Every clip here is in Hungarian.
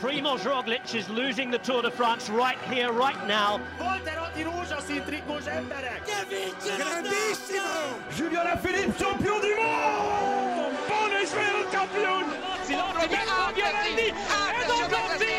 Primoz Roglic is losing the Tour de France right here, right now. Julien Alaphilippe, champion du monde! Buon Israel champion Violandi, Edo Conti,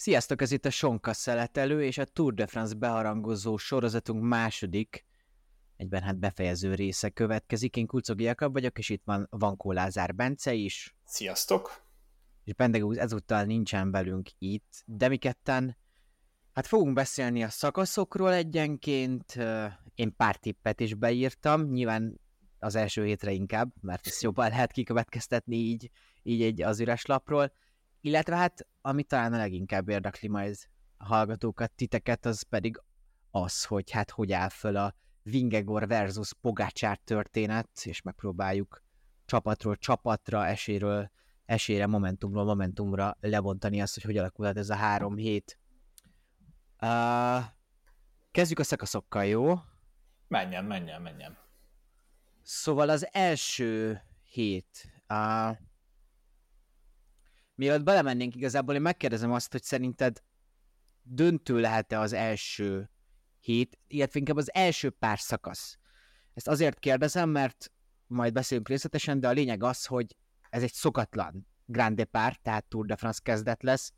Sziasztok, ez itt a Sonka szeletelő és a Tour de France beharangozó sorozatunk második, egyben hát befejező része következik. Én Kulcogi Jakab vagyok, és itt van Vankó Lázár Bence is. Sziasztok! És Bendegúz ezúttal nincsen velünk itt, de mi ketten hát fogunk beszélni a szakaszokról egyenként. Én pár tippet is beírtam, nyilván az első hétre inkább, mert ezt jobban lehet kikövetkeztetni így, így egy az üres lapról. Illetve hát, ami talán a leginkább érdekli majd a hallgatókat, titeket, az pedig az, hogy hát hogy áll föl a Vingegor versus Pogácsár történet, és megpróbáljuk csapatról csapatra, eséről esélyre, momentumról momentumra lebontani azt, hogy hogy alakulhat ez a három hét. Uh, kezdjük a szakaszokkal, jó? Menjen, menjen, menjen. Szóval az első hét, uh, mielőtt belemennénk igazából, én megkérdezem azt, hogy szerinted döntő lehet-e az első hét, illetve inkább az első pár szakasz. Ezt azért kérdezem, mert majd beszélünk részletesen, de a lényeg az, hogy ez egy szokatlan Grand Depart, tehát Tour de France kezdet lesz,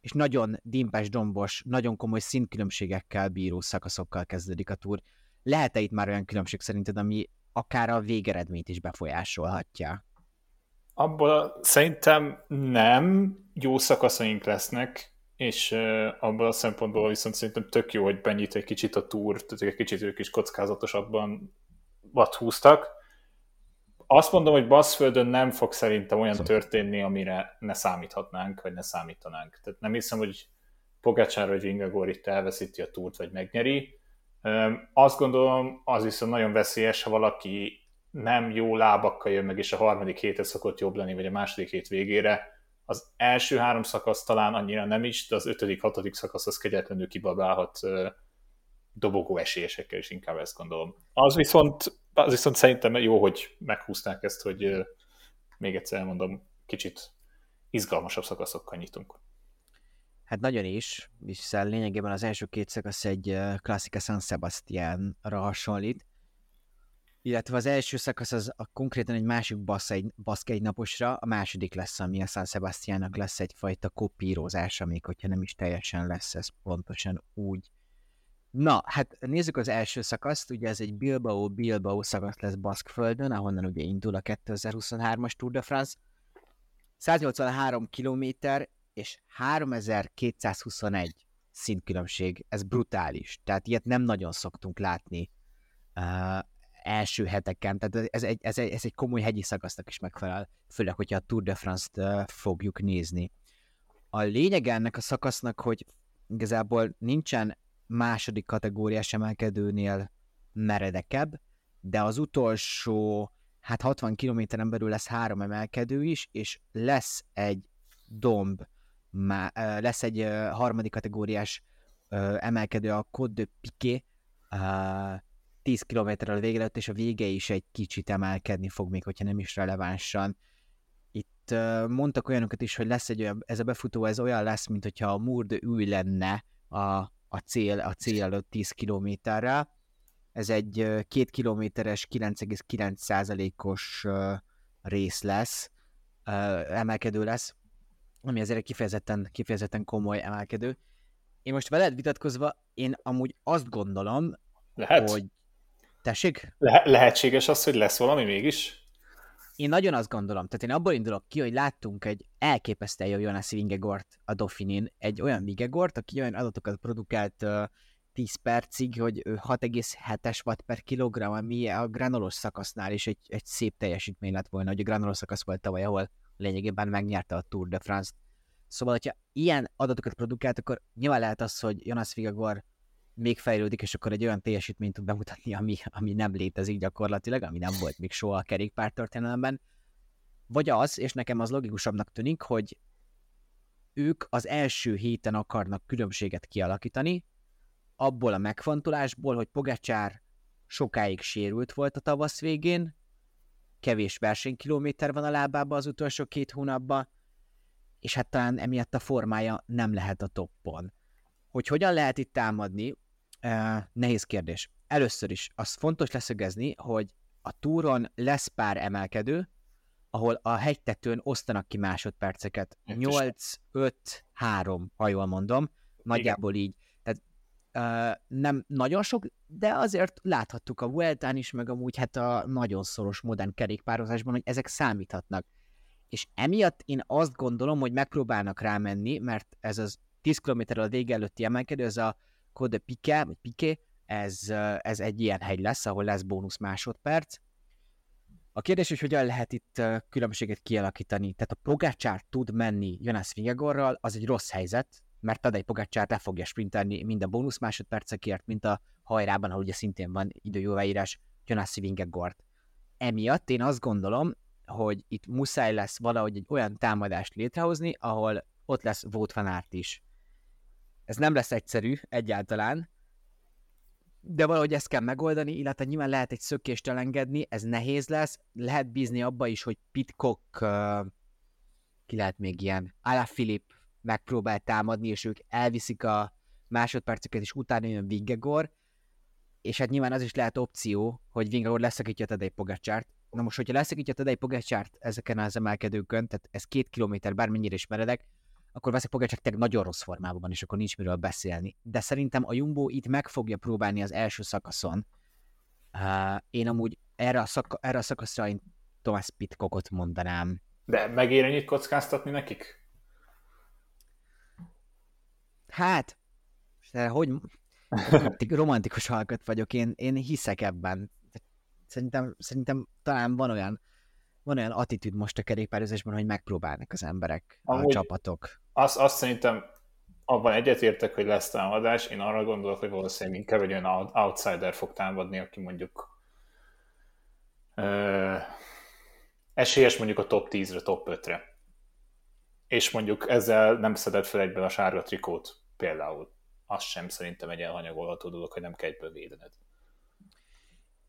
és nagyon dimpes, dombos, nagyon komoly szintkülönbségekkel bíró szakaszokkal kezdődik a Tour. Lehet-e itt már olyan különbség szerinted, ami akár a végeredményt is befolyásolhatja? Abból szerintem nem jó szakaszaink lesznek, és abból a szempontból viszont szerintem tök jó, hogy benyit egy kicsit a túr, tehát egy kicsit ők is kockázatosabban vat húztak. Azt mondom, hogy Baszföldön nem fog szerintem olyan történni, amire ne számíthatnánk, vagy ne számítanánk. Tehát nem hiszem, hogy Pogacsár vagy Vingagor itt elveszíti a túrt, vagy megnyeri. Azt gondolom, az viszont nagyon veszélyes, ha valaki nem jó lábakkal jön meg, és a harmadik hétre szokott jobb lenni, vagy a második hét végére, az első három szakasz talán annyira nem is, de az ötödik, hatodik szakasz az kegyetlenül kibabálhat dobogó esélyesekkel is inkább ezt gondolom. Az viszont, az viszont szerintem jó, hogy meghúzták ezt, hogy még egyszer elmondom, kicsit izgalmasabb szakaszokkal nyitunk. Hát nagyon is, hiszen lényegében az első két szakasz egy klasszika San Sebastianra hasonlít, illetve az első szakasz az a konkrétan egy másik bassz egy, baszk egy naposra, a második lesz, ami a San Sebastiannak lesz egyfajta kopírozás, még hogyha nem is teljesen lesz ez pontosan úgy. Na, hát nézzük az első szakaszt, ugye ez egy Bilbao-Bilbao szakasz lesz Baszkföldön, ahonnan ugye indul a 2023-as Tour de France. 183 km és 3221 szintkülönbség, ez brutális, tehát ilyet nem nagyon szoktunk látni uh, első heteken, tehát ez egy, ez, egy, ez egy komoly hegyi szakasznak is megfelel, főleg, hogyha a Tour de France-t fogjuk nézni. A lényeg ennek a szakasznak, hogy igazából nincsen második kategóriás emelkedőnél meredekebb, de az utolsó, hát 60 kilométeren belül lesz három emelkedő is, és lesz egy domb, lesz egy harmadik kategóriás emelkedő a Côte de Piquet, 10 kilométerrel a vége és a vége is egy kicsit emelkedni fog, még hogyha nem is relevánsan. Itt mondtak olyanokat is, hogy lesz egy olyan, ez a befutó, ez olyan lesz, mint hogyha a Murd ülj lenne a a cél, a cél előtt 10 kilométerrel. Ez egy 2 kilométeres 9,9%-os rész lesz, emelkedő lesz, ami azért kifejezetten, kifejezetten komoly emelkedő. Én most veled vitatkozva, én amúgy azt gondolom, Lehet. hogy... Tessék? Le- lehetséges az, hogy lesz valami mégis? én nagyon azt gondolom, tehát én abból indulok ki, hogy láttunk egy elképesztően jó Jonas Vingegort a Dauphinin, egy olyan Vingegort, aki olyan adatokat produkált uh, 10 percig, hogy 6,7-es watt per kilogramm, ami a granolos szakasznál is egy, egy szép teljesítmény lett volna, hogy a granolos szakasz volt tavaly, ahol lényegében megnyerte a Tour de France-t. Szóval, hogyha ilyen adatokat produkált, akkor nyilván lehet az, hogy Jonas Vingegor még fejlődik, és akkor egy olyan teljesítményt tud bemutatni, ami, ami nem létezik gyakorlatilag, ami nem volt még soha a történelemben. Vagy az, és nekem az logikusabbnak tűnik, hogy ők az első héten akarnak különbséget kialakítani, abból a megfontolásból, hogy Pogacsár sokáig sérült volt a tavasz végén, kevés versenykilométer van a lábában az utolsó két hónapban, és hát talán emiatt a formája nem lehet a toppon. Hogy hogyan lehet itt támadni, uh, nehéz kérdés. Először is azt fontos leszögezni, hogy a túron lesz pár emelkedő, ahol a hegytetőn osztanak ki másodperceket. 8-5-3, ha jól mondom, nagyjából Igen. így. Tehát uh, nem nagyon sok, de azért láthattuk a Vueltán is, meg amúgy hát a nagyon szoros modern kerékpározásban, hogy ezek számíthatnak. És emiatt én azt gondolom, hogy megpróbálnak rámenni, mert ez az 10 km a vége előtti emelkedő, ez a Code Pique, vagy Piqué, ez, ez egy ilyen hegy lesz, ahol lesz bónusz másodperc, a kérdés, hogy hogyan lehet itt különbséget kialakítani. Tehát a Pogácsár tud menni Jonas Vingegorral, az egy rossz helyzet, mert Tadej Pogácsár le fogja sprintelni mind a bónusz másodpercekért, mint a hajrában, ahol ugye szintén van időjóváírás Jonas Vingegort. Emiatt én azt gondolom, hogy itt muszáj lesz valahogy egy olyan támadást létrehozni, ahol ott lesz Vought van Aert is. Ez nem lesz egyszerű egyáltalán, de valahogy ezt kell megoldani, illetve nyilván lehet egy szökést elengedni, ez nehéz lesz, lehet bízni abba is, hogy Pitcock, uh, ki lehet még ilyen, Ala Filip megpróbál támadni, és ők elviszik a másodperceket, és utána jön Vingegor, és hát nyilván az is lehet opció, hogy Vingegor leszakítja Tadej Pogacsárt. Na most, hogyha leszakítja Tadej Pogacsárt ezeken az emelkedőkön, tehát ez két kilométer, bármennyire is meredek, akkor Vasek Pogacsák tényleg nagyon rossz formában van, és akkor nincs miről beszélni. De szerintem a Jumbo itt meg fogja próbálni az első szakaszon. Uh, én amúgy erre a, szaka, erre a szakaszra én Thomas Pitcockot mondanám. De megér ennyit kockáztatni nekik? Hát, hogy romantikus hallgat vagyok, én, én hiszek ebben. Szerintem, szerintem talán van olyan van olyan attitűd most a kerékpározásban, hogy megpróbálnak az emberek, Amúgy a csapatok. Azt, azt szerintem abban egyetértek, hogy lesz támadás, én arra gondolok, hogy valószínűleg inkább egy olyan outsider fog támadni, aki mondjuk ö, esélyes mondjuk a top 10-re, top 5-re. És mondjuk ezzel nem szedett fel egyben a sárga trikót például. Az sem szerintem egy elhanyagolható dolog, hogy nem kell egyből védened.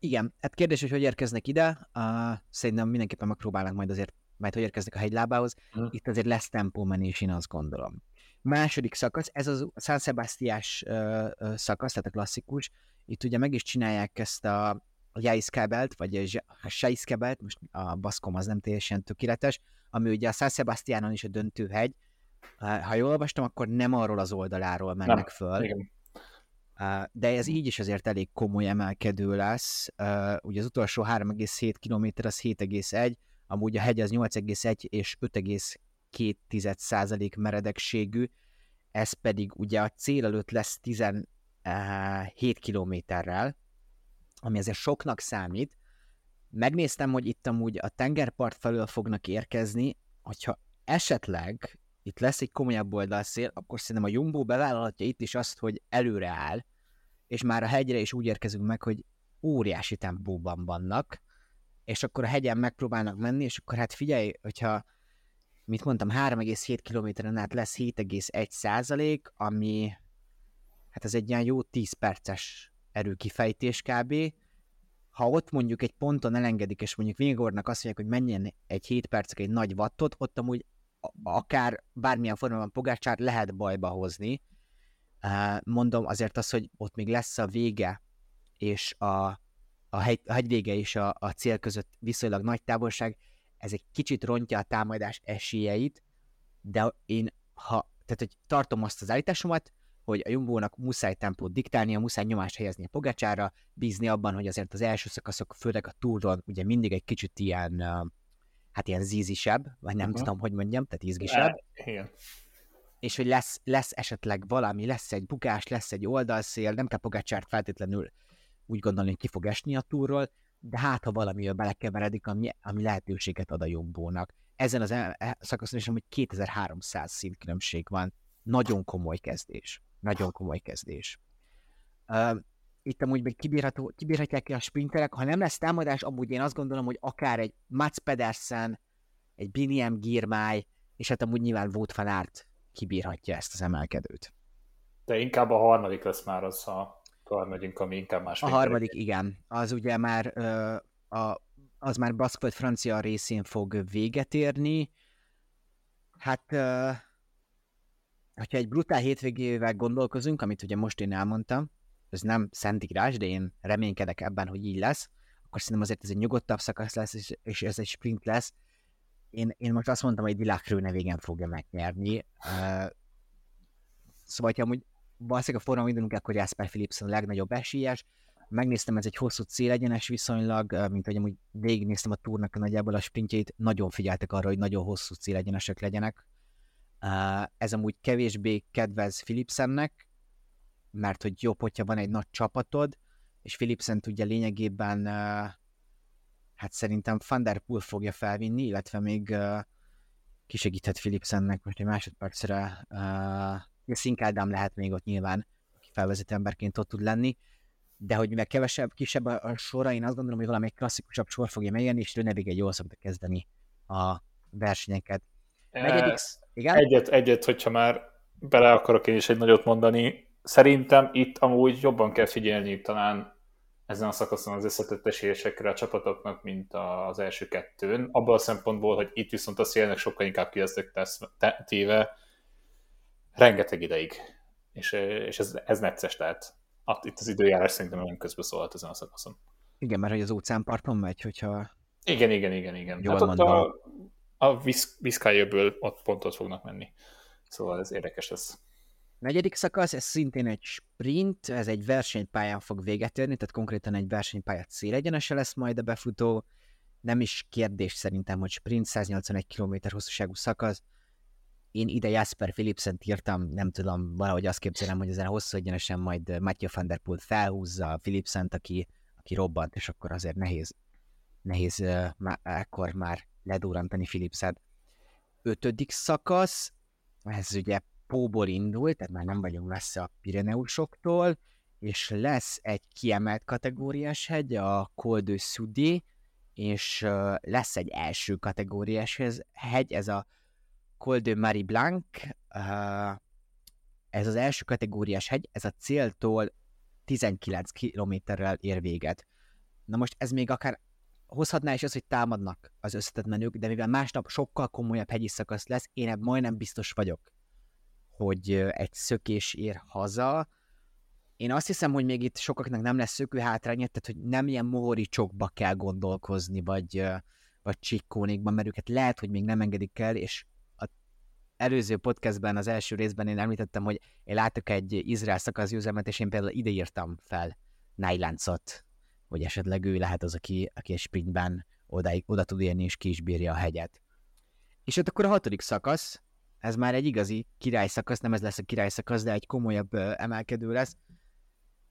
Igen, hát kérdés, hogy hogy érkeznek ide. Uh, szerintem mindenképpen megpróbálnak majd azért, majd hogy érkeznek a hegylábához. Hmm. Itt azért lesz tempómenés, én azt gondolom. Második szakasz, ez az San Sebastiás uh, uh, szakasz, tehát a klasszikus. Itt ugye meg is csinálják ezt a Jaiskabelt, vagy a Seiskabelt, most a baszkom az nem teljesen tökéletes, ami ugye a San Sebastianon is a döntőhegy. Ha jól olvastam, akkor nem arról az oldaláról mennek nem, föl, igen de ez így is azért elég komoly emelkedő lesz. Ugye az utolsó 3,7 km az 7,1, amúgy a hegy az 8,1 és 5,2 százalék meredekségű, ez pedig ugye a cél előtt lesz 17 kilométerrel, ami azért soknak számít. Megnéztem, hogy itt amúgy a tengerpart felől fognak érkezni, hogyha esetleg itt lesz egy komolyabb oldalszél, akkor szerintem a Jumbo bevállalhatja itt is azt, hogy előre áll, és már a hegyre is úgy érkezünk meg, hogy óriási tempóban vannak, és akkor a hegyen megpróbálnak menni, és akkor hát figyelj, hogyha mit mondtam, 3,7 kilométeren át lesz 7,1 százalék, ami hát ez egy ilyen jó 10 perces erőkifejtés kb. Ha ott mondjuk egy ponton elengedik, és mondjuk Vingornak azt mondják, hogy menjen egy 7 percek egy nagy wattot, ott amúgy akár bármilyen formában Pogácsár lehet bajba hozni, Mondom azért az, hogy ott még lesz a vége, és a, a, hegy, a hegyvége és a, a cél között viszonylag nagy távolság, ez egy kicsit rontja a támadás esélyeit, de én, ha, tehát hogy tartom azt az állításomat, hogy a Jumbónak muszáj tempót diktálnia, muszáj nyomást helyezni a Pogacsára, bízni abban, hogy azért az első szakaszok, főleg a túron, ugye mindig egy kicsit ilyen, hát ilyen zízisebb, vagy nem uh-huh. tudom, hogy mondjam, tehát izgisebb. Igen és hogy lesz, lesz esetleg valami, lesz egy bukás, lesz egy oldalszél, nem kell Pogácsárt feltétlenül úgy gondolni, hogy ki fog esni a túról, de hát ha valamivel belekeveredik, ami, ami lehetőséget ad a jobbónak. Ezen az e, e, szakaszon is amúgy 2300 szintkülönbség van. Nagyon komoly kezdés. Nagyon komoly kezdés. Itt amúgy még kibírható, kibírhatják ki a sprinterek. Ha nem lesz támadás, amúgy én azt gondolom, hogy akár egy Mats Pedersen, egy Biniam Girmay, és hát amúgy nyilván Wout van Aert kibírhatja ezt az emelkedőt. De inkább a harmadik lesz már az a harmadik, ami inkább más. A harmadik, igen. Az ugye már ö, a, az már Baszkföld francia részén fog véget érni. Hát ö, hogyha egy brutál hétvégével gondolkozunk, amit ugye most én elmondtam, ez nem szentírás, de én reménykedek ebben, hogy így lesz, akkor szerintem azért ez egy nyugodtabb szakasz lesz, és, és ez egy sprint lesz. Én, én most azt mondtam, hogy Dilák végén fogja megnyerni. Uh, szóval, hogyha amúgy valószínűleg a forma indulunk, akkor Jasper Philipson a legnagyobb esélyes. Megnéztem, ez egy hosszú célegyenes viszonylag, mint hogy amúgy végignéztem a túrnak a nagyjából a sprintjét, nagyon figyeltek arra, hogy nagyon hosszú célegyenesek legyenek. Uh, ez amúgy kevésbé kedvez Philipsennek, mert hogy jobb, hogyha van egy nagy csapatod, és Philipsen ugye lényegében hát szerintem Van Der Poel fogja felvinni, illetve még kisegíthet Philipsennek most egy másodpercre uh, Szinkádám lehet még ott nyilván, aki felvezető emberként ott tud lenni, de hogy mivel kevesebb, kisebb a sora, én azt gondolom, hogy valami klasszikusabb sor fogja megjelenni, és egy jól szokta kezdeni a versenyeket. Negyedik, igen? Egyet, egyet, hogyha már bele akarok én is egy nagyot mondani, szerintem itt amúgy jobban kell figyelni talán ezen a szakaszon az összetett esélyesekre a csapatoknak, mint az első kettőn. Abban a szempontból, hogy itt viszont a szélnek sokkal inkább kiazdek téve, rengeteg ideig. És, és ez, ez necces, tehát itt az időjárás szerintem nagyon közbeszólhat ezen a szakaszon. Igen, mert hogy az óceánparton megy, hogyha... Igen, igen, igen, igen. Jól hát ott a, a Viszkájöbből ott pontot fognak menni. Szóval ez érdekes lesz. Negyedik szakasz, ez szintén egy sprint, ez egy versenypályán fog véget érni, tehát konkrétan egy versenypálya célegyenese lesz majd a befutó. Nem is kérdés szerintem, hogy sprint 181 km hosszúságú szakasz, én ide Jasper philipsen írtam, nem tudom, valahogy azt képzelem, hogy ezen a hosszú egyenesen majd Matthew van der Poel felhúzza philipsen aki, aki robbant, és akkor azért nehéz, nehéz uh, má, ekkor már ledurrantani Philipset. Ötödik szakasz, ez ugye Póból indult, tehát már nem vagyunk messze a Pireneusoktól, és lesz egy kiemelt kategóriás hegy, a Col de Sudi, és lesz egy első kategóriás hegy, ez a Col de Marie Blanc, ez az első kategóriás hegy, ez a céltól 19 kilométerrel ér véget. Na most ez még akár hozhatná is az, hogy támadnak az összetett menők, de mivel másnap sokkal komolyabb hegyi szakasz lesz, én ebben majdnem biztos vagyok, hogy egy szökés ér haza. Én azt hiszem, hogy még itt sokaknak nem lesz szökő hátránya, tehát hogy nem ilyen mohoricsokba kell gondolkozni, vagy, vagy csikkónékban, mert őket lehet, hogy még nem engedik el, és előző podcastben, az első részben én említettem, hogy én látok egy Izrael szakaszgyőzelmet, és én például ide írtam fel Nájláncot, hogy esetleg ő lehet az, aki, aki egy sprintben oda, oda tud érni, és ki is bírja a hegyet. És ott akkor a hatodik szakasz, ez már egy igazi király szakasz, nem ez lesz a király szakasz, de egy komolyabb emelkedő lesz.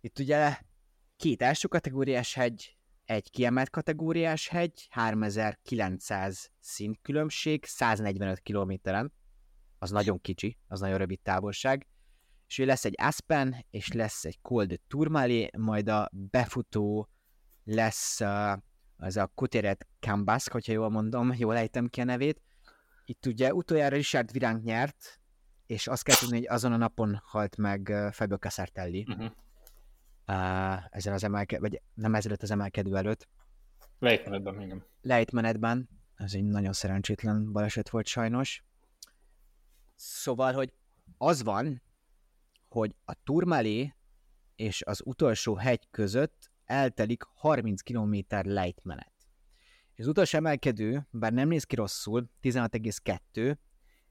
Itt ugye két első kategóriás hegy, egy kiemelt kategóriás hegy, 3900 szintkülönbség, 145 kilométeren, az nagyon kicsi, az nagyon rövid távolság, és ő lesz egy Aspen, és lesz egy Cold Tourmalet, majd a befutó lesz az a Kuteret Kambask, hogyha jól mondom, jól ejtem ki a nevét. Itt ugye utoljára Richard Viránk nyert, és azt kell tudni, hogy azon a napon halt meg Fabio Casartelli. Uh-huh. Uh, ezen az emelkedő, vagy nem ezelőtt az emelkedő előtt. Lejtmenetben, igen. Lejtmenetben. Ez egy nagyon szerencsétlen baleset volt sajnos. Szóval, hogy az van, hogy a Turmalé és az utolsó hegy között eltelik 30 km lejtmenet. Az utolsó emelkedő, bár nem néz ki rosszul, 16,2,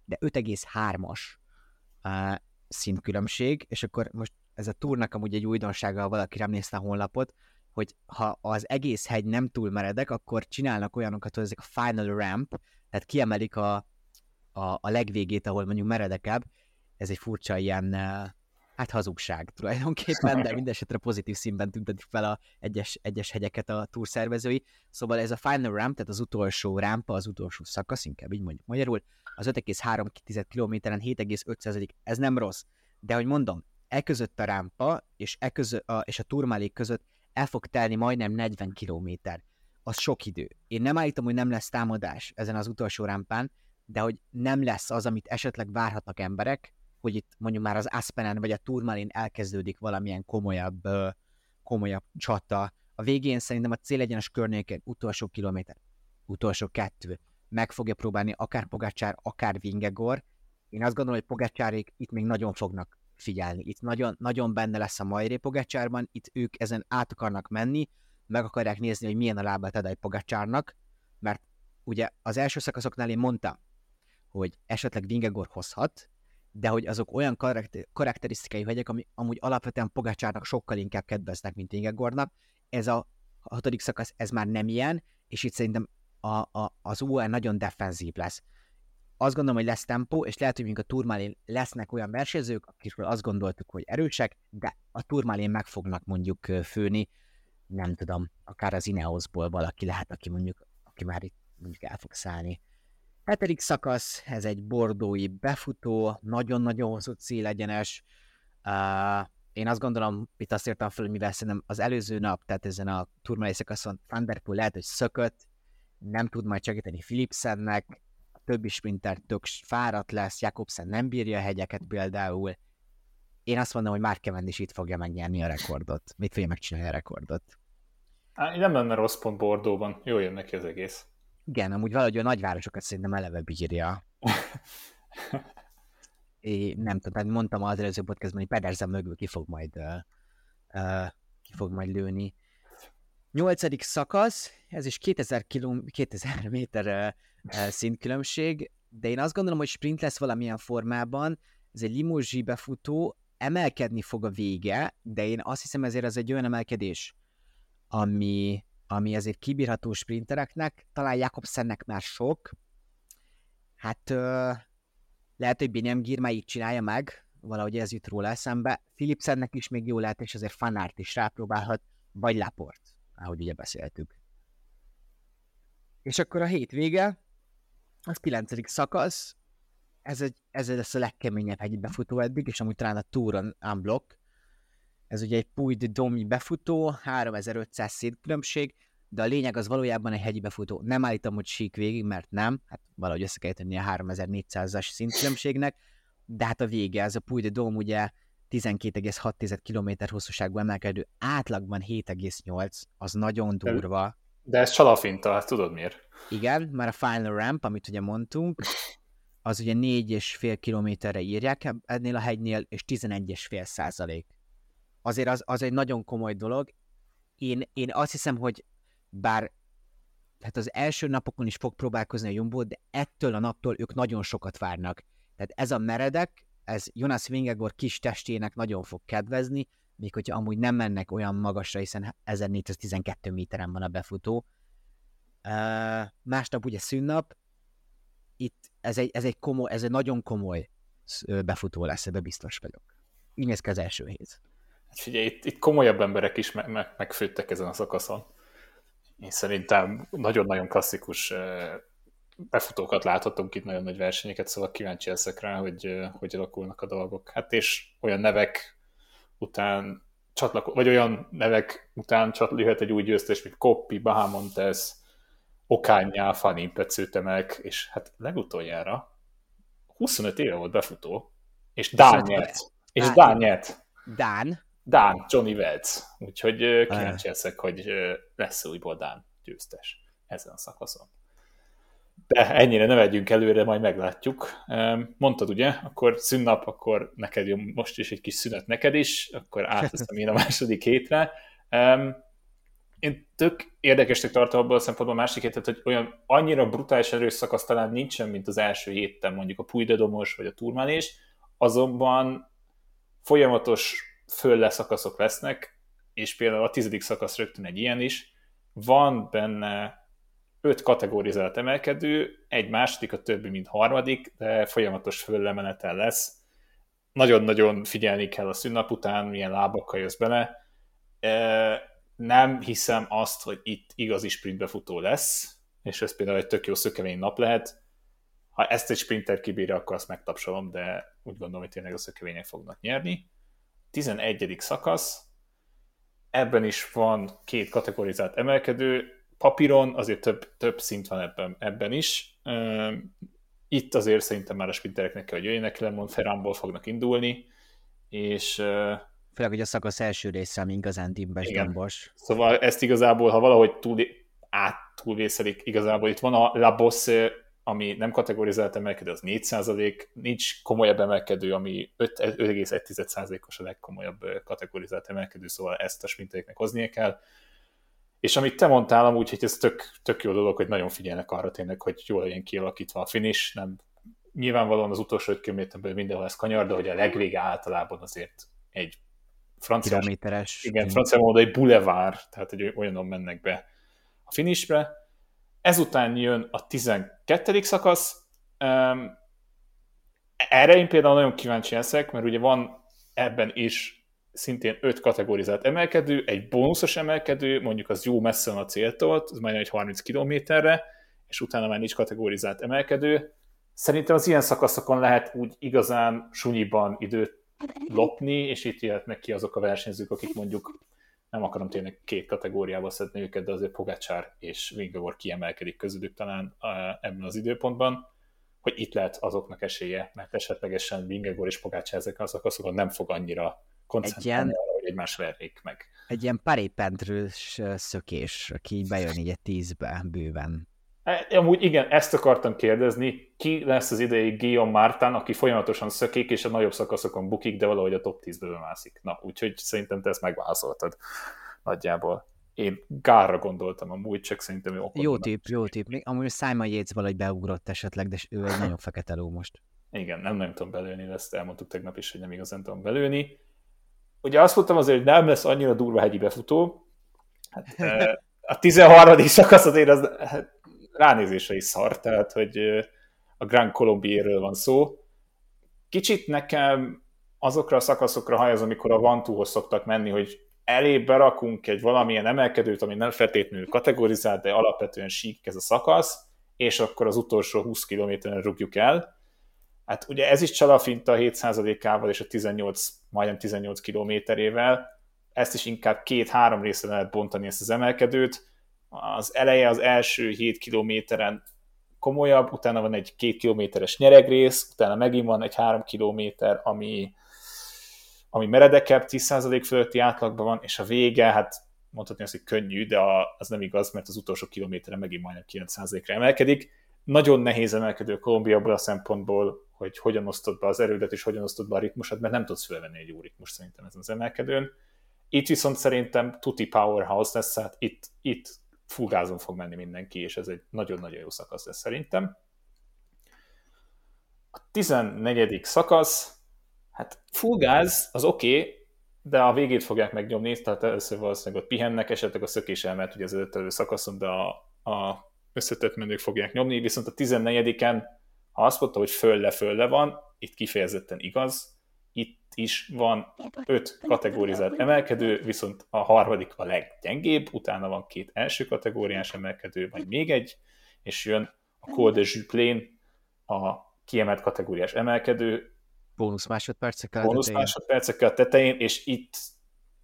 de 5,3-as uh, szintkülönbség, és akkor most ez a túrnak amúgy egy újdonsága, ha valaki nem nézte a honlapot, hogy ha az egész hegy nem túl meredek, akkor csinálnak olyanokat, hogy ezek a final ramp, tehát kiemelik a, a, a legvégét, ahol mondjuk meredekebb, ez egy furcsa ilyen, hát hazugság tulajdonképpen, de mindesetre pozitív színben tüntetik fel a egyes, egyes hegyeket a túrszervezői. Szóval ez a final ramp, tehát az utolsó rámpa, az utolsó szakasz, inkább így mondjuk magyarul, az 5,3 kilométeren 7,5 ez nem rossz. De hogy mondom, e között a rámpa és, e között, a, és a turmalék között el fog telni majdnem 40 kilométer. Az sok idő. Én nem állítom, hogy nem lesz támadás ezen az utolsó rámpán, de hogy nem lesz az, amit esetleg várhatnak emberek, hogy itt mondjuk már az Aspenen vagy a Turmalin elkezdődik valamilyen komolyabb, komolyabb csata. A végén szerintem a célegyenes környéken utolsó kilométer, utolsó kettő, meg fogja próbálni akár Pogácsár, akár Vingegor. Én azt gondolom, hogy Pogácsárék itt még nagyon fognak figyelni. Itt nagyon, nagyon benne lesz a Majré Pogácsárban, itt ők ezen át akarnak menni, meg akarják nézni, hogy milyen a lábát ad egy Pogácsárnak, mert ugye az első szakaszoknál én mondtam, hogy esetleg Vingegor hozhat, de hogy azok olyan karakter, karakterisztikai hegyek, ami amúgy alapvetően Pogácsárnak sokkal inkább kedveznek, mint Vingegornak. Ez a hatodik szakasz, ez már nem ilyen, és itt szerintem a, a, az UAE nagyon defenzív lesz. Azt gondolom, hogy lesz tempó, és lehet, hogy a Turmalén lesznek olyan versenyzők, akikről azt gondoltuk, hogy erősek, de a Turmalén meg fognak mondjuk főni, nem tudom, akár az Ineosból valaki lehet, aki mondjuk, aki már itt mondjuk el fog szállni. Hetedik szakasz, ez egy bordói befutó, nagyon-nagyon hosszú célegyenes. Uh, én azt gondolom, itt azt írtam fel, hogy mivel szerintem az előző nap, tehát ezen a turmalai szakaszon Thunderpool lehet, hogy szökött, nem tud majd segíteni Philipsennek, a többi sprinter tök fáradt lesz, Jakobsen nem bírja a hegyeket például. Én azt mondom, hogy Mark Cavendish itt fogja megnyerni a rekordot. Mit fogja megcsinálni a rekordot? Á, nem lenne rossz pont Bordóban. Jó jön neki az egész. Igen, amúgy valahogy a nagyvárosokat szerintem eleve bírja. É, nem tudom, mondtam az előző podcastban, hogy Pedersen mögül ki fog majd uh, ki fog majd lőni. Nyolcadik szakasz, ez is 2000, kilom, 2000 méter uh, szintkülönbség, de én azt gondolom, hogy sprint lesz valamilyen formában, ez egy limuzsi befutó, emelkedni fog a vége, de én azt hiszem ezért ez egy olyan emelkedés, ami, ami azért kibírható sprintereknek, talán Jakobsennek már sok, hát uh, lehet, hogy Binyam Girma így csinálja meg, valahogy ez jut róla eszembe. Philipsennek is még jó lehet, és azért Fanárt is rápróbálhat, vagy Laport, ahogy ugye beszéltük. És akkor a hétvége, az kilencedik szakasz, ez, egy, ez lesz a legkeményebb hegyi befutó eddig, és amúgy talán a Touron Unblock. Ez ugye egy Puy de Domi befutó, 3500 szétkülönbség, de a lényeg az valójában egy hegyi befutó. Nem állítom, hogy sík végig, mert nem, hát valahogy össze kell tenni a 3400-as szintkülönbségnek, de hát a vége, ez a Puy de Dome ugye 12,6 km hosszúságú emelkedő, átlagban 7,8, az nagyon durva. De ez csalafinta, tudod miért? Igen, már a Final Ramp, amit ugye mondtunk, az ugye 4,5 kilométerre írják ennél a hegynél, és 11,5 százalék. Azért az, az egy nagyon komoly dolog. Én, én azt hiszem, hogy bár tehát az első napokon is fog próbálkozni a Jumbo, de ettől a naptól ők nagyon sokat várnak. Tehát ez a meredek, ez Jonas Vingegor kis testének nagyon fog kedvezni, még hogyha amúgy nem mennek olyan magasra, hiszen 1412 méteren van a befutó. Uh, másnap ugye szünnap, itt ez egy, ez egy komoly, ez egy nagyon komoly befutó lesz, ebbe biztos vagyok. Így néz ki az első hét. Hát figyelj, itt, itt komolyabb emberek is me- me- megfőttek ezen a szakaszon. Én szerintem nagyon-nagyon klasszikus befutókat láthatunk itt, nagyon nagy versenyeket, szóval kíváncsi leszek rá, hogy hogy alakulnak a dolgok. Hát és olyan nevek után csatlako- vagy olyan nevek után csatlihet egy új győztes, mint Koppi, Bahamontes, Okányá, Fanny, Pecőtemek, és hát legutoljára 25 éve volt befutó, és Dán nyert. És Dán nyert. Dán? Dán, Johnny Welz. Úgyhogy kíváncsi leszek, hogy lesz újból Dán győztes ezen a szakaszon. De ennyire ne vegyünk előre, majd meglátjuk. Mondtad ugye, akkor szünnap, akkor neked jön most is egy kis szünet neked is, akkor átveszem én a második hétre. Én tök érdekesnek tartom abból a szempontból a másik hétet, hogy olyan annyira brutális erős szakasz talán nincsen, mint az első héten mondjuk a Puidedomos vagy a Turmanés, azonban folyamatos föl leszakaszok lesznek, és például a tizedik szakasz rögtön egy ilyen is, van benne öt kategorizált emelkedő, egy második, a többi, mint harmadik, de folyamatos föllemenetel lesz. Nagyon-nagyon figyelni kell a szünnap után, milyen lábakkal jössz bele. Nem hiszem azt, hogy itt igazi sprintbefutó lesz, és ez például egy tök jó szökevény nap lehet. Ha ezt egy sprinter kibírja, akkor azt megtapsolom, de úgy gondolom, hogy tényleg a szökevények fognak nyerni. 11. szakasz, ebben is van két kategorizált emelkedő, papíron azért több, több szint van ebben, ebben is. itt azért szerintem már a sprintereknek kell, hogy jöjjenek, Lemon Ferramból fognak indulni, és Főleg, hogy a szakasz első része, ami igazán dimbes, dombos. Szóval ezt igazából, ha valahogy túl, át túlvészelik, igazából itt van a La Bosse, ami nem kategorizált emelkedő, az 4% nincs komolyabb emelkedő, ami 5,1%-os a legkomolyabb kategorizált emelkedő, szóval ezt a sprintereknek hoznia kell. És amit te mondtál amúgy, hogy ez tök, tök jó dolog, hogy nagyon figyelnek arra tényleg, hogy jól legyen kialakítva a finish, nem nyilvánvalóan az utolsó 5 kilométerben mindenhol ez kanyar, de hogy a legvége általában azért egy francia. Igen, francia módon egy boulevard, tehát hogy olyanon mennek be a finishbe. Ezután jön a 12. szakasz. Erre én például nagyon kíváncsi leszek, mert ugye van ebben is szintén öt kategorizált emelkedő, egy bónuszos emelkedő, mondjuk az jó messze van a céltól, az majdnem egy 30 kilométerre, és utána már nincs kategorizált emelkedő. Szerintem az ilyen szakaszokon lehet úgy igazán sunyiban időt lopni, és itt jöhetnek ki azok a versenyzők, akik mondjuk nem akarom tényleg két kategóriába szedni őket, de azért Pogácsár és Vingavor kiemelkedik közülük talán ebben az időpontban, hogy itt lehet azoknak esélye, mert esetlegesen Vingegor és Pogácsár ezeken a szakaszokon nem fog annyira koncentrálni arra, hogy egymás verjék meg. Egy ilyen parépentrős szökés, aki így bejön így egy tízbe bőven. E, amúgy igen, ezt akartam kérdezni, ki lesz az idei Guillaume Mártán, aki folyamatosan szökik, és a nagyobb szakaszokon bukik, de valahogy a top 10-be bemászik. Na, úgyhogy szerintem te ezt megválaszoltad nagyjából. Én Gárra gondoltam amúgy, csak szerintem okon. Jó tip, jó tip. Amúgy Simon Yates valahogy beugrott esetleg, de ő egy nagyon fekete ló most. Igen, nem nagyon tudom belőni, ezt elmondtuk tegnap is, hogy nem igazán tudom belőni. Ugye azt mondtam azért, hogy nem lesz annyira durva hegyi befutó. Hát, a 13. szakasz azért az hát, ránézésre is szar, tehát hogy a Grand Colombier van szó. Kicsit nekem azokra a szakaszokra hajaz, amikor a Vantúhoz szoktak menni, hogy elé berakunk egy valamilyen emelkedőt, ami nem feltétlenül kategorizált, de alapvetően sík ez a szakasz, és akkor az utolsó 20 kilométeren rúgjuk el. Hát ugye ez is csalafinta a 7%-ával és a 18, majdnem 18 kilométerével, ezt is inkább két-három részre lehet bontani ezt az emelkedőt, az eleje az első 7 kilométeren komolyabb, utána van egy két kilométeres nyeregrész, utána megint van egy 3 kilométer, ami, ami meredekebb, 10% fölötti átlagban van, és a vége, hát mondhatni azt, hogy könnyű, de az nem igaz, mert az utolsó kilométeren megint majdnem 9%-ra emelkedik. Nagyon nehéz emelkedő Kolumbia abból a szempontból, hogy hogyan osztod be az erődet, és hogyan osztod be a ritmusod, mert nem tudsz fölvenni egy jó ritmus szerintem ezen az emelkedőn. Itt viszont szerintem tuti powerhouse lesz, hát itt, itt full fog menni mindenki, és ez egy nagyon-nagyon jó szakasz lesz szerintem. A 14. szakasz, hát full az oké, okay, de a végét fogják megnyomni, tehát először valószínűleg ott pihennek, esetleg a szökés elment ugye az előtt szakaszon, de a, a összetett menők fogják nyomni, viszont a 14-en, ha azt mondta, hogy fölle-fölle van, itt kifejezetten igaz, itt is van öt kategórizált emelkedő, viszont a harmadik a leggyengébb, utána van két első kategóriás emelkedő, vagy még egy, és jön a Col de Juplén, a kiemelt kategóriás emelkedő, bónusz másodpercekkel bónusz tetején. másodpercekkel a tetején, és itt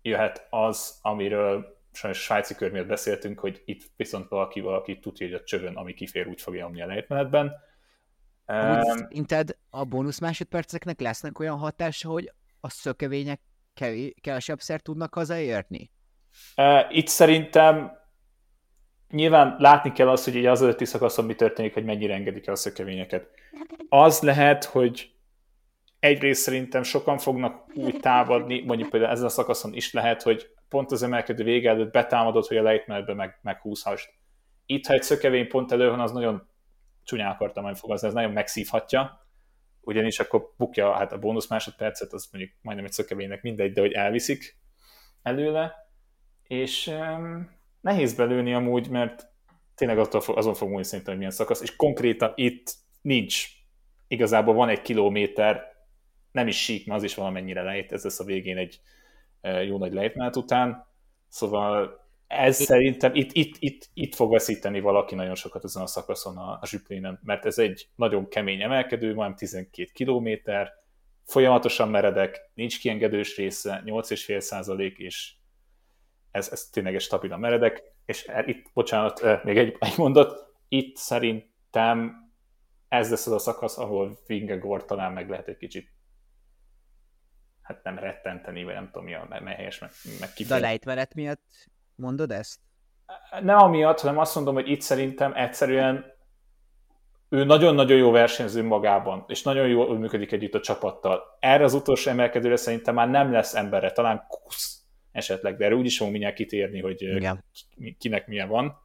jöhet az, amiről sajnos svájci kör miatt beszéltünk, hogy itt viszont valaki valaki tudja, hogy a csövön, ami kifér, úgy fogja nyomni a lejtmenetben. Szerinted a bónusz másodperceknek lesznek olyan hatása, hogy a szökevények szer tudnak hazaérni? Itt szerintem nyilván látni kell azt, hogy az előtti szakaszon mi történik, hogy mennyire engedik el a szökevényeket. Az lehet, hogy egyrészt szerintem sokan fognak úgy támadni, mondjuk például ezen a szakaszon is lehet, hogy pont az emelkedő vége előtt betámadott, hogy a lejtmenetbe meg, meghúzhast. Itt, ha egy szökevény pont elő van, az nagyon csúnyán akartam majd fogazni, ez nagyon megszívhatja, ugyanis akkor bukja hát a bónusz másodpercet, az mondjuk majdnem egy szökevénynek mindegy, de hogy elviszik előle, és um, nehéz belőni amúgy, mert tényleg attól, azon fog múlni szerintem, hogy milyen szakasz, és konkrétan itt nincs. Igazából van egy kilométer, nem is sík, mert az is valamennyire lejt, ez lesz a végén egy jó nagy lejtmenet után, szóval ez itt, szerintem itt, itt, itt, itt fog veszíteni valaki nagyon sokat ezen a szakaszon a, a zsüplénen, mert ez egy nagyon kemény emelkedő, majd 12 kilométer, folyamatosan meredek, nincs kiengedős része, 8,5 százalék, és ez, ez tényleg egy stabilan meredek, és itt, bocsánat, még egy, egy mondat, itt szerintem ez lesz az a szakasz, ahol Vingegor talán meg lehet egy kicsit hát nem rettenteni, vagy nem tudom mi a helyes meg, meg De a lejtmenet miatt mondod ezt? Nem amiatt, hanem azt mondom, hogy itt szerintem egyszerűen ő nagyon-nagyon jó versenyző magában, és nagyon jól működik együtt a csapattal. Erre az utolsó emelkedőre szerintem már nem lesz emberre, talán kusz esetleg, de erre úgyis fogunk mindjárt kitérni, hogy Igen. kinek milyen van.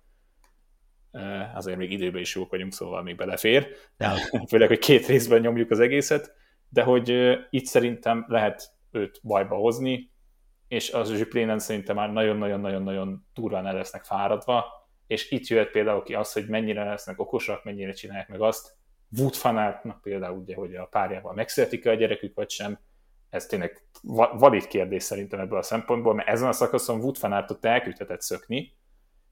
Azért még időben is jók vagyunk, szóval még belefér. Ja. Főleg, hogy két részben nyomjuk az egészet, de hogy itt szerintem lehet őt bajba hozni, és az Zsiplénen szerintem már nagyon-nagyon-nagyon-nagyon durván el lesznek fáradva, és itt jöhet például ki az, hogy mennyire lesznek okosak, mennyire csinálják meg azt. Wood fanártnak például ugye, hogy a párjával megszületik a gyerekük, vagy sem, ez tényleg valid kérdés szerintem ebből a szempontból, mert ezen a szakaszon Wood fanártot elküldhetett szökni,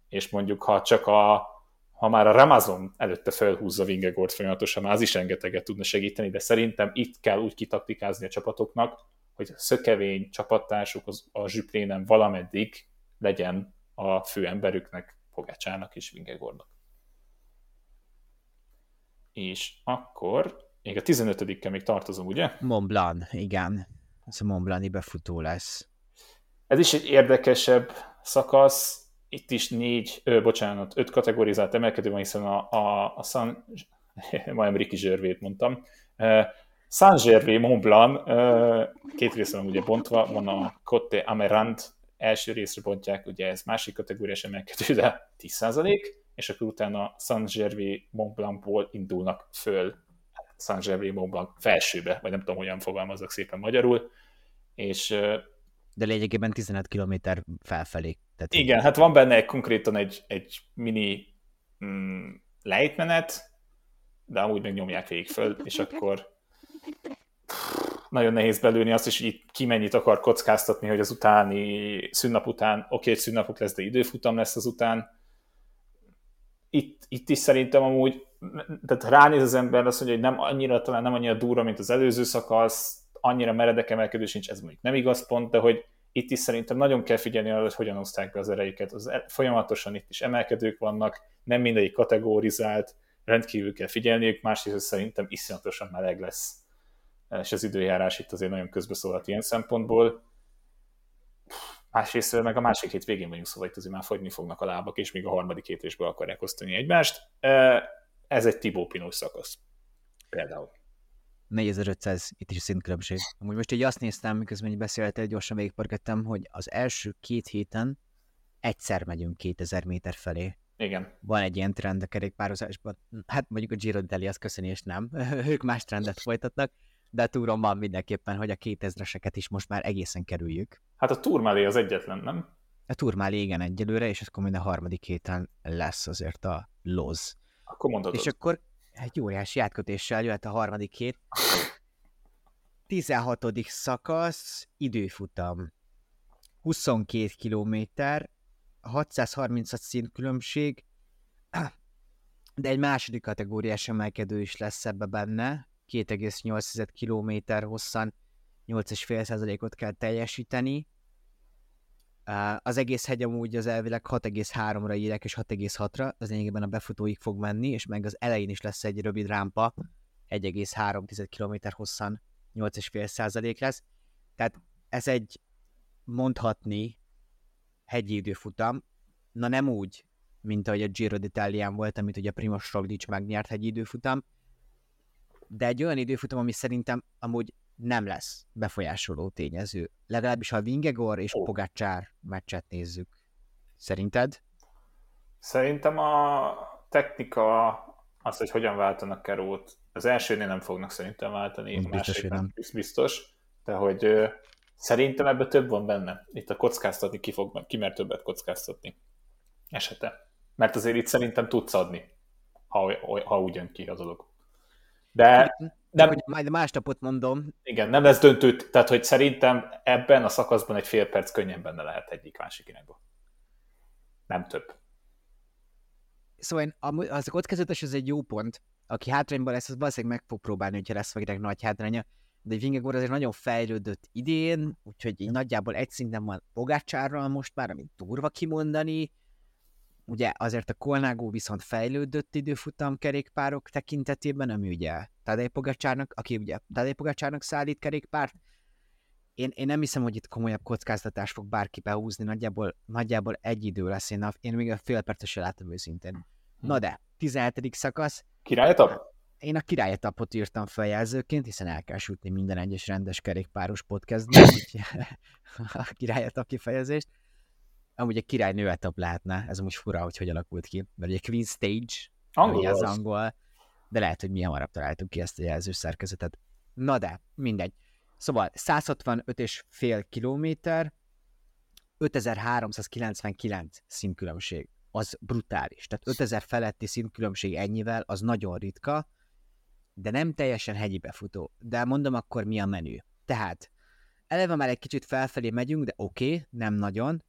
és mondjuk ha csak a ha már a Ramazon előtte felhúzza Vingegort folyamatosan, már az is rengeteget tudna segíteni, de szerintem itt kell úgy kitaktikázni a csapatoknak, hogy szökevény csapattársuk az, a zsüplénen valameddig legyen a főemberüknek, Pogácsának és Vingegornak. És akkor még a 15-kel még tartozom, ugye? Mont Blanc, igen. Ez a Mont Blanc befutó lesz. Ez is egy érdekesebb szakasz. Itt is négy, ö, bocsánat, öt kategorizált emelkedő van, hiszen a, a, a San, majdnem Ricky Zsörvét mondtam, Saint-Gervais Mont Blanc, két részre van ugye bontva, van a Côte Amerant első részre bontják, ugye ez másik kategóriás emelkedő, de 10%, és akkor utána Saint-Gervais Mont Blancból indulnak föl Saint-Gervais Mont Blanc felsőbe, vagy nem tudom, hogyan fogalmazok szépen magyarul, és de lényegében 15 km felfelé. Tehát igen, hát van benne egy konkrétan egy, egy mini mm, lejtmenet, de amúgy meg nyomják végig föl, és akkor nagyon nehéz belőni azt is, hogy itt ki mennyit akar kockáztatni, hogy az utáni szünnap után, oké, okay, szünnapok lesz, de időfutam lesz az után. Itt, itt is szerintem amúgy, tehát ránéz az ember azt mondja, hogy nem annyira, talán nem annyira durva, mint az előző szakasz, annyira meredek emelkedő sincs, ez mondjuk nem igaz pont, de hogy itt is szerintem nagyon kell figyelni arra, hogy hogyan oszták be az erejüket. Az e- folyamatosan itt is emelkedők vannak, nem mindegyik kategórizált, rendkívül kell figyelniük, másrészt szerintem iszonyatosan meleg lesz és az időjárás itt azért nagyon közbeszólhat ilyen szempontból. Másrészt meg a másik hét végén vagyunk, szóval itt azért már fogyni fognak a lábak, és még a harmadik hétésből akarják osztani egymást. Ez egy Tibó Pinós szakasz. Például. 4500, itt is szintkülönbség. Amúgy most így azt néztem, miközben így beszéltél, gyorsan végigparkettem, hogy az első két héten egyszer megyünk 2000 méter felé. Igen. Van egy ilyen trend a kerékpározásban. Hát mondjuk a Giro Deli azt köszöni, és nem. ők más trendet folytatnak de túron van mindenképpen, hogy a 2000-eseket is most már egészen kerüljük. Hát a Turmálé az egyetlen, nem? A Turmálé igen egyelőre, és akkor minden harmadik héten lesz azért a loz. Akkor mondod. És akkor egy óriási átkötéssel jöhet a harmadik hét. 16. szakasz, időfutam. 22 kilométer, 636 szint különbség, de egy második kategóriás emelkedő is lesz ebbe benne, 2,8 km hosszan 8,5%-ot kell teljesíteni. Az egész hegy amúgy az elvileg 6,3-ra írek, és 6,6-ra, az lényegében a befutóig fog menni, és meg az elején is lesz egy rövid rámpa, 1,3 km hosszan 8,5% lesz. Tehát ez egy mondhatni hegyi időfutam, na nem úgy, mint ahogy a Giro d'Italián volt, amit ugye Primoz Roglic megnyert hegyi időfutam, de egy olyan időfutam, ami szerintem amúgy nem lesz befolyásoló tényező. Legalábbis ha Vingegor és oh. Pogacsár meccset nézzük. Szerinted? Szerintem a technika, az, hogy hogyan váltanak kerót, az elsőnél nem fognak szerintem váltani, a biztos, nem. biztos, de hogy ö, szerintem ebben több van benne. Itt a kockáztatni ki, fog, ki mer többet kockáztatni esete. Mert azért itt szerintem tudsz adni, ha, ha úgy jön ki a dolog. De nem, hogy majd másnapot mondom. Igen, nem lesz döntő, tehát hogy szerintem ebben a szakaszban egy fél perc könnyen benne lehet egyik másik irányba. Nem több. Szóval én, az a kockázatos, ez egy jó pont. Aki hátrányban lesz, az valószínűleg meg fog próbálni, hogyha lesz vagy nagy hátránya. De Vingegor azért nagyon fejlődött idén, úgyhogy így nagyjából egy szinten van Pogácsárral most már, amit durva kimondani. Ugye azért a Kolnágó viszont fejlődött időfutam kerékpárok tekintetében, ami ugye Tadej Pogacsárnak, aki ugye Tadej Pogacsárnak szállít kerékpárt, én, én nem hiszem, hogy itt komolyabb kockáztatást fog bárki behúzni, nagyjából, nagyjából egy idő lesz, én, a, én még a fél percesre látom őszintén. Na hm. de, 17. szakasz. Királyetap? Én a királyetapot írtam feljelzőként, hiszen el kell sütni minden egyes rendes kerékpáros podcastban, a királyetap kifejezést. Amúgy a királynő etap lehetne, ez most fura, hogy hogy alakult ki, mert ugye Queen Stage, angol az angol, de lehet, hogy mi hamarabb találtuk ki ezt a jelzős szerkezetet. Na de, mindegy. Szóval 165,5 kilométer, 5399 színkülönbség. Az brutális. Tehát 5000 feletti színkülönbség ennyivel, az nagyon ritka, de nem teljesen hegyi befutó. De mondom akkor mi a menü. Tehát eleve már egy kicsit felfelé megyünk, de oké, okay, nem nagyon,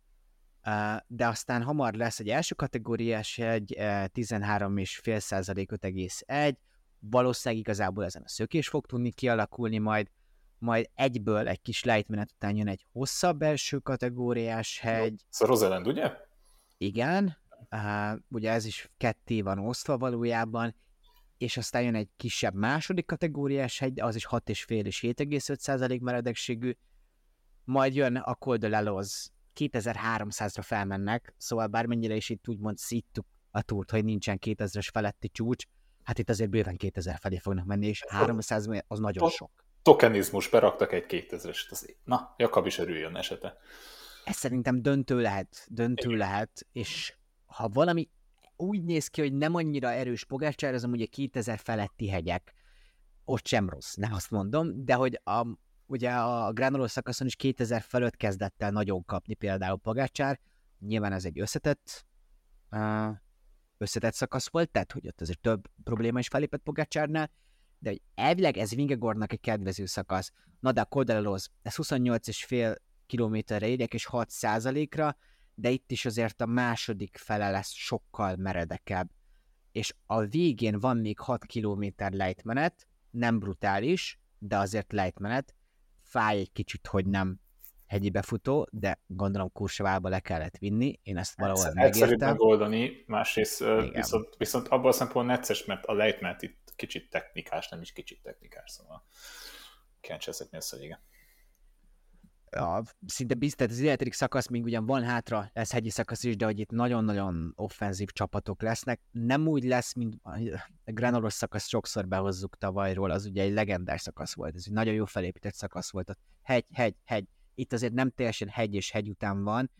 de aztán hamar lesz egy első kategóriás egy 13,5 százalék 5,1, valószínűleg igazából ezen a szökés fog tudni kialakulni majd, majd egyből egy kis lejtmenet után jön egy hosszabb első kategóriás hegy. Ez a Rosalind, ugye? Igen, uh, ugye ez is ketté van osztva valójában, és aztán jön egy kisebb második kategóriás hegy, de az is 6,5 és 7,5% meredekségű, majd jön a Col de Leloz, 2300-ra felmennek, szóval bármennyire is itt úgymond szíttuk a túrt, hogy nincsen 2000-es feletti csúcs, hát itt azért bőven 2000 felé fognak menni, és 300 az nagyon sok tokenizmus, beraktak egy 2000-est. Na, Jakab is örüljön esete. Ez szerintem döntő lehet, döntő Igen. lehet, és ha valami úgy néz ki, hogy nem annyira erős Pogácsár, az amúgy a 2000 feletti hegyek, ott sem rossz, ne azt mondom, de hogy a, ugye a Granuló szakaszon is 2000 felett kezdett el nagyon kapni például Pogácsár, nyilván ez egy összetett összetett szakasz volt, tehát hogy ott azért több probléma is felépett Pogácsárnál, de hogy elvileg ez Vingegornak egy kedvező szakasz. Na de a Kodeloz, ez 28,5 kilométerre érjek, és 6 ra de itt is azért a második fele lesz sokkal meredekebb. És a végén van még 6 kilométer lejtmenet, nem brutális, de azért lejtmenet. Fáj egy kicsit, hogy nem hegyi befutó, de gondolom Kursavába le kellett vinni, én ezt valahol Egyszer, megértem. Egyszerűbb megoldani, másrészt viszont, viszont abban a szempontból necces, mert a lejtmenet itt kicsit technikás, nem is kicsit technikás, szóval kell cseszetni ezt, hogy igen. A, szinte biztos, az illetődik szakasz még ugyan van hátra, lesz hegyi szakasz is, de hogy itt nagyon-nagyon offenzív csapatok lesznek. Nem úgy lesz, mint a Granolos szakasz sokszor behozzuk tavalyról, az ugye egy legendás szakasz volt, ez egy nagyon jó felépített szakasz volt. Ott hegy, hegy, hegy. Itt azért nem teljesen hegy és hegy után van,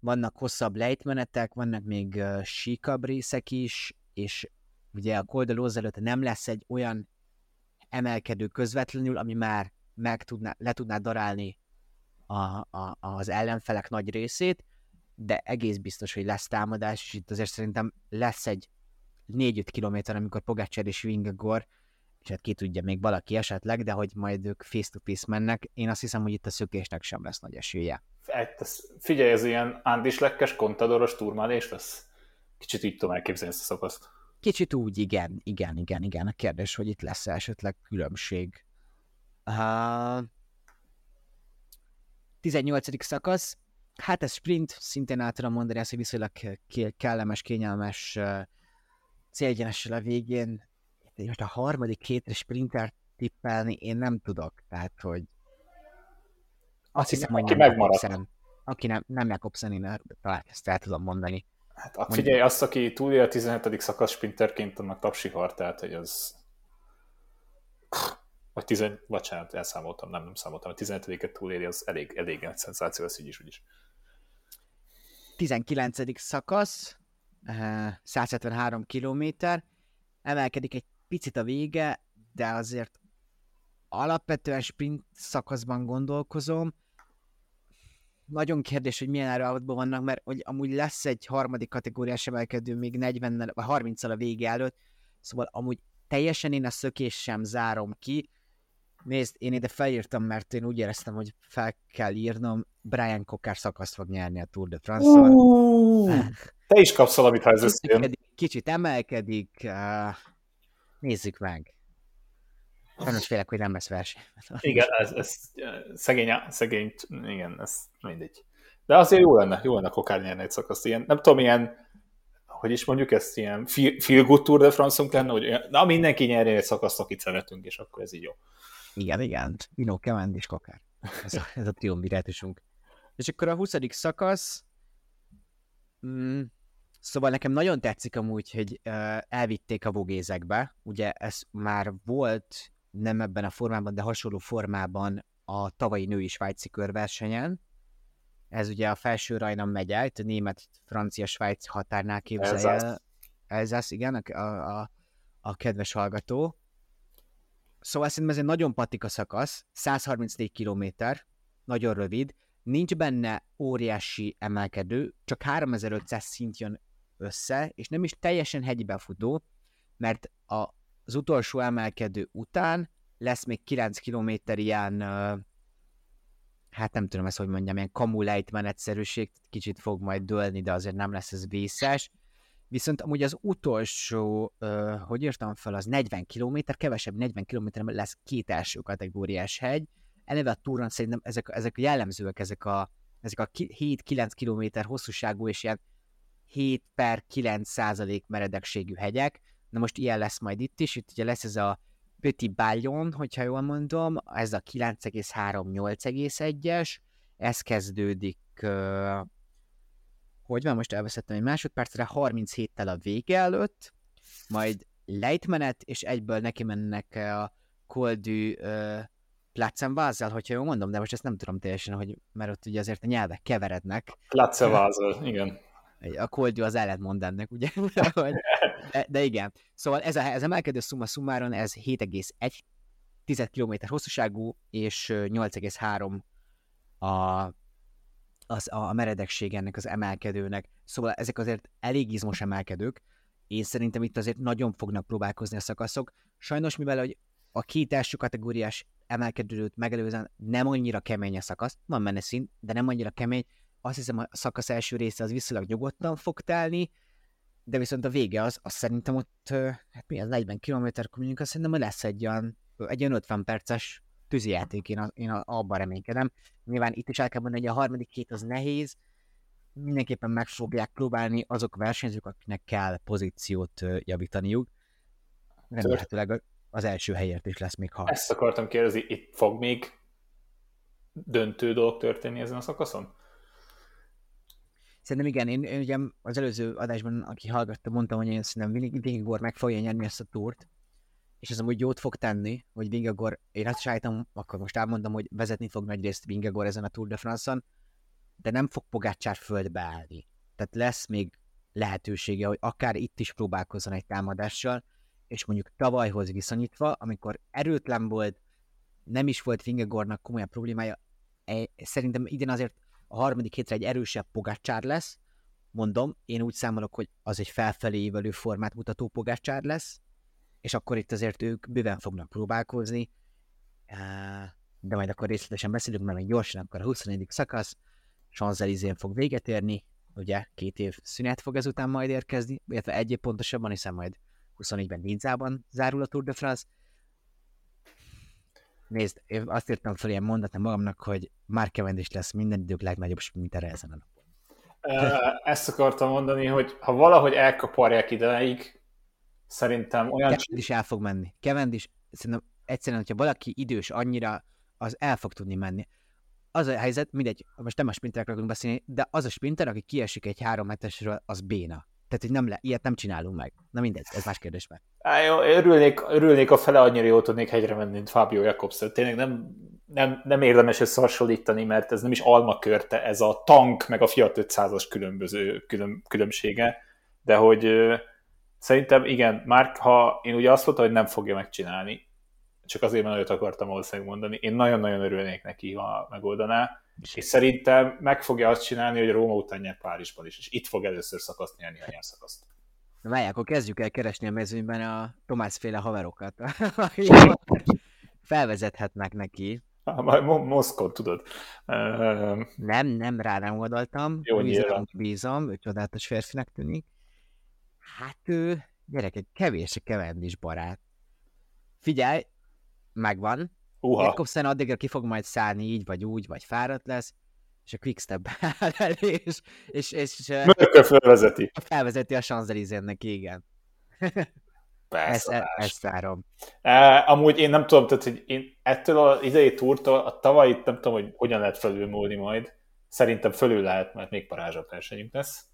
vannak hosszabb lejtmenetek, vannak még uh, síkabb részek is, és ugye a Coldalóz előtt nem lesz egy olyan emelkedő közvetlenül, ami már meg tudná, le tudná darálni a, a, az ellenfelek nagy részét, de egész biztos, hogy lesz támadás, és itt azért szerintem lesz egy 4-5 kilométer, amikor Pogácsár és Vingegor, és hát ki tudja még valaki esetleg, de hogy majd ők face-to-face mennek, én azt hiszem, hogy itt a szökésnek sem lesz nagy esélye. Figyelj, ez ilyen Andis lekkes, kontadoros turmálés lesz? Kicsit így tudom elképzelni ezt a szakaszt. Kicsit úgy, igen, igen, igen, igen. A kérdés, hogy itt lesz esetleg különbség. Uh, 18. szakasz, hát ez sprint, szintén át tudom mondani ezt, hogy viszonylag kellemes, kényelmes célgyenessel a végén. Most a harmadik hétre sprinter tippelni én nem tudok, tehát hogy azt hiszem, hogy nem Jakobsen. Aki nem, nem Jakobsen, én talán ezt el tudom mondani. Hát a, figyelj, azt, aki túlél a 17. szakasz sprinterként, annak tapsihar, tehát hogy az... Vagy 10, bocsánat, elszámoltam, nem, nem számoltam, a 17-et túléli, az elég, elég nagy szenzáció, az így is, úgyis. 19. szakasz, 173 kilométer, emelkedik egy picit a vége, de azért alapvetően sprint szakaszban gondolkozom, nagyon kérdés, hogy milyen állapotban vannak, mert hogy amúgy lesz egy harmadik kategóriás emelkedő még 40 vagy 30 a vége előtt, szóval amúgy teljesen én a szökés sem zárom ki. Nézd, én ide felírtam, mert én úgy éreztem, hogy fel kell írnom, Brian Kokár szakaszt fog nyerni a Tour de France-on. Uh, te is kapsz valamit, ha ez összejön. Kicsit emelkedik, nézzük meg. Sajnos félek, hogy nem lesz verseny. Igen, ez, ez szegény, szegény, igen, ez mindegy. De azért jó lenne, jó lenne Kokár nyerni egy szakaszt. Ilyen, nem tudom, ilyen hogy is mondjuk ezt ilyen feel good Tour de France-unk lenne, hogy na mindenki nyerjen egy szakaszt, akit szeretünk, és akkor ez így jó. Igen, igen. Vino, Kevend és Kakár. Ez a, ez a triumvirátusunk. És akkor a 20. szakasz, mm, szóval nekem nagyon tetszik amúgy, hogy uh, elvitték a bogézekbe. Ugye ez már volt nem ebben a formában, de hasonló formában a tavalyi női svájci körversenyen. Ez ugye a felső Rajnan megy el, a német-francia-svájc határnál képzelje. Ez, ez az, igen, a, a, a kedves hallgató. Szóval szerintem ez egy nagyon patika szakasz, 134 km, nagyon rövid, nincs benne óriási emelkedő, csak 3500 szint jön össze, és nem is teljesen hegybe futó, mert a, az utolsó emelkedő után lesz még 9 km ilyen, hát nem tudom ezt, hogy mondjam, ilyen kamulejtmenetszerűség, kicsit fog majd dőlni, de azért nem lesz ez vészes. Viszont amúgy az utolsó, hogy írtam fel, az 40 km, kevesebb 40 km lesz két első kategóriás hegy. Eleve a túron szerintem ezek, ezek jellemzőek, ezek a, ezek a 7-9 km hosszúságú és ilyen 7 per 9 százalék meredekségű hegyek. Na most ilyen lesz majd itt is, itt ugye lesz ez a Petit Ballon, hogyha jól mondom, ez a 9,3-8,1-es, ez kezdődik hogy van, most elveszettem egy másodpercre, 37-tel a vége előtt, majd lejtmenet, és egyből neki mennek a koldű uh, Platzenvázel, hogyha jól mondom, de most ezt nem tudom teljesen, hogy, mert ott ugye azért a nyelvek keverednek. Platzenvázel, igen. A koldű az ellentmond ennek, ugye? de, de, igen. Szóval ez a, ez emelkedő szumma szumáron, ez 7,1 10 km hosszúságú, és 8,3 a az a meredekség ennek az emelkedőnek. Szóval ezek azért elég izmos emelkedők. Én szerintem itt azért nagyon fognak próbálkozni a szakaszok. Sajnos, mivel hogy a két első kategóriás emelkedőt megelőzően nem annyira kemény a szakasz, van benne szint, de nem annyira kemény, azt hiszem a szakasz első része az viszonylag nyugodtan fog telni, de viszont a vége az, azt szerintem ott, hát mi az 40 km, akkor mondjuk azt szerintem lesz egy olyan, egy olyan 50 perces tűzijáték, én, a, én a, abban reménykedem. Nyilván itt is el kell mondani, hogy a harmadik két az nehéz, mindenképpen meg fogják próbálni azok a versenyzők, akiknek kell pozíciót javítaniuk. Remélhetőleg az első helyért is lesz még harc. Ezt akartam kérdezni, itt fog még döntő dolog történni ezen a szakaszon? Szerintem igen, én, én ugye az előző adásban, aki hallgatta, mondtam, hogy én szerintem Vingegaard meg fogja nyerni ezt a túrt, és ez amúgy jót fog tenni, hogy Vingegor, én azt sajtom, akkor most elmondom, hogy vezetni fog nagy részt Vingegor ezen a Tour de France-on, de nem fog Pogácsár földbe állni. Tehát lesz még lehetősége, hogy akár itt is próbálkozzon egy támadással, és mondjuk tavalyhoz viszonyítva, amikor erőtlen volt, nem is volt Vingegornak komolyabb problémája, e, szerintem idén azért a harmadik hétre egy erősebb Pogácsár lesz, mondom, én úgy számolok, hogy az egy felfelé évelő formát mutató Pogácsár lesz, és akkor itt azért ők bőven fognak próbálkozni, de majd akkor részletesen beszélünk, mert még gyorsan akkor a 24. szakasz, champs fog véget érni, ugye két év szünet fog ezután majd érkezni, illetve egy év pontosabban, hiszen majd 24-ben Nidzában zárul a Tour de France. Nézd, én azt írtam fel ilyen mondatni magamnak, hogy már Cavendish lesz minden idők legnagyobb sprintere ezen a napon. Ezt akartam mondani, hogy ha valahogy elkaparják ideig, Szerintem olyan... is el fog menni. is, szerintem egyszerűen, hogyha valaki idős annyira, az el fog tudni menni. Az a helyzet, mindegy, most nem a sprinterekről akarunk beszélni, de az a sprinter, aki kiesik egy három metesről, az béna. Tehát, hogy nem le, ilyet nem csinálunk meg. Na mindegy, ez más kérdés meg. Á, jó, örülnék, örülnék a fele annyira jól tudnék hegyre menni, mint Fabio Jakobs. Tényleg nem, nem, nem érdemes összehasonlítani, mert ez nem is alma körte, ez a tank meg a Fiat 500-as különböző külön, különbsége, de hogy Szerintem igen, már ha én ugye azt mondtam, hogy nem fogja megcsinálni, csak azért, mert nagyot akartam valószínűleg mondani, én nagyon-nagyon örülnék neki, ha megoldaná, és szerintem meg fogja azt csinálni, hogy Róma után nyer Párizsban is, és itt fog először szakaszt nyerni, a nyer szakaszt. Na várják, akkor kezdjük el keresni a mezőnyben a Tomás féle haverokat. Felvezethetnek neki. Majd Moszkon, tudod. Nem, nem rá nem oldaltam. Jó, bízom, bízom, ő csodálatos férfinek tűnik. Hát ő, gyerekek, kevés a kevendis barát. Figyelj, megvan. Uha. Jakobsen addigra ki fog majd szállni így vagy úgy, vagy fáradt lesz, és a Quickstep áll elé, és, és, és Mörkö felvezeti. felvezeti a Champs-Élysées-nek, igen. Persze. Ezt, ezt várom. E, amúgy én nem tudom, tehát, hogy én ettől az idei túrtól, a tavalyit nem tudom, hogy hogyan lehet felülmúlni majd. Szerintem fölül lehet, mert még parázsabb versenyünk lesz.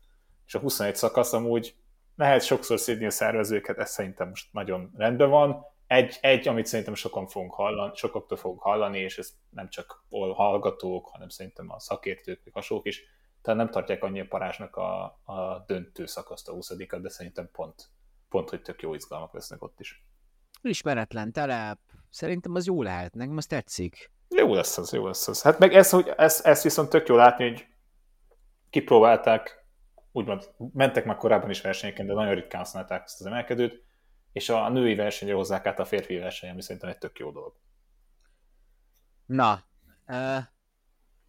És a 21 szakasz amúgy lehet sokszor szédni a szervezőket, ez szerintem most nagyon rendben van. Egy, egy amit szerintem sokan fogunk hallani, sokaktól fogunk hallani, és ez nem csak hallgatók, hanem szerintem a szakértők, vagy hasonlók is, tehát nem tartják annyira parázsnak a, a döntő szakaszt a 20 de szerintem pont, pont, hogy tök jó izgalmak lesznek ott is. Ismeretlen telep, szerintem az jó lehet, nekem az tetszik. Jó lesz az, jó lesz az. Hát meg ez, hogy ezt, ezt viszont tök jó látni, hogy kipróbálták, úgymond mentek már korábban is versenyeken, de nagyon ritkán használták ezt az emelkedőt, és a női versenyre hozzák át a férfi verseny, ami szerintem egy tök jó dolog. Na, uh,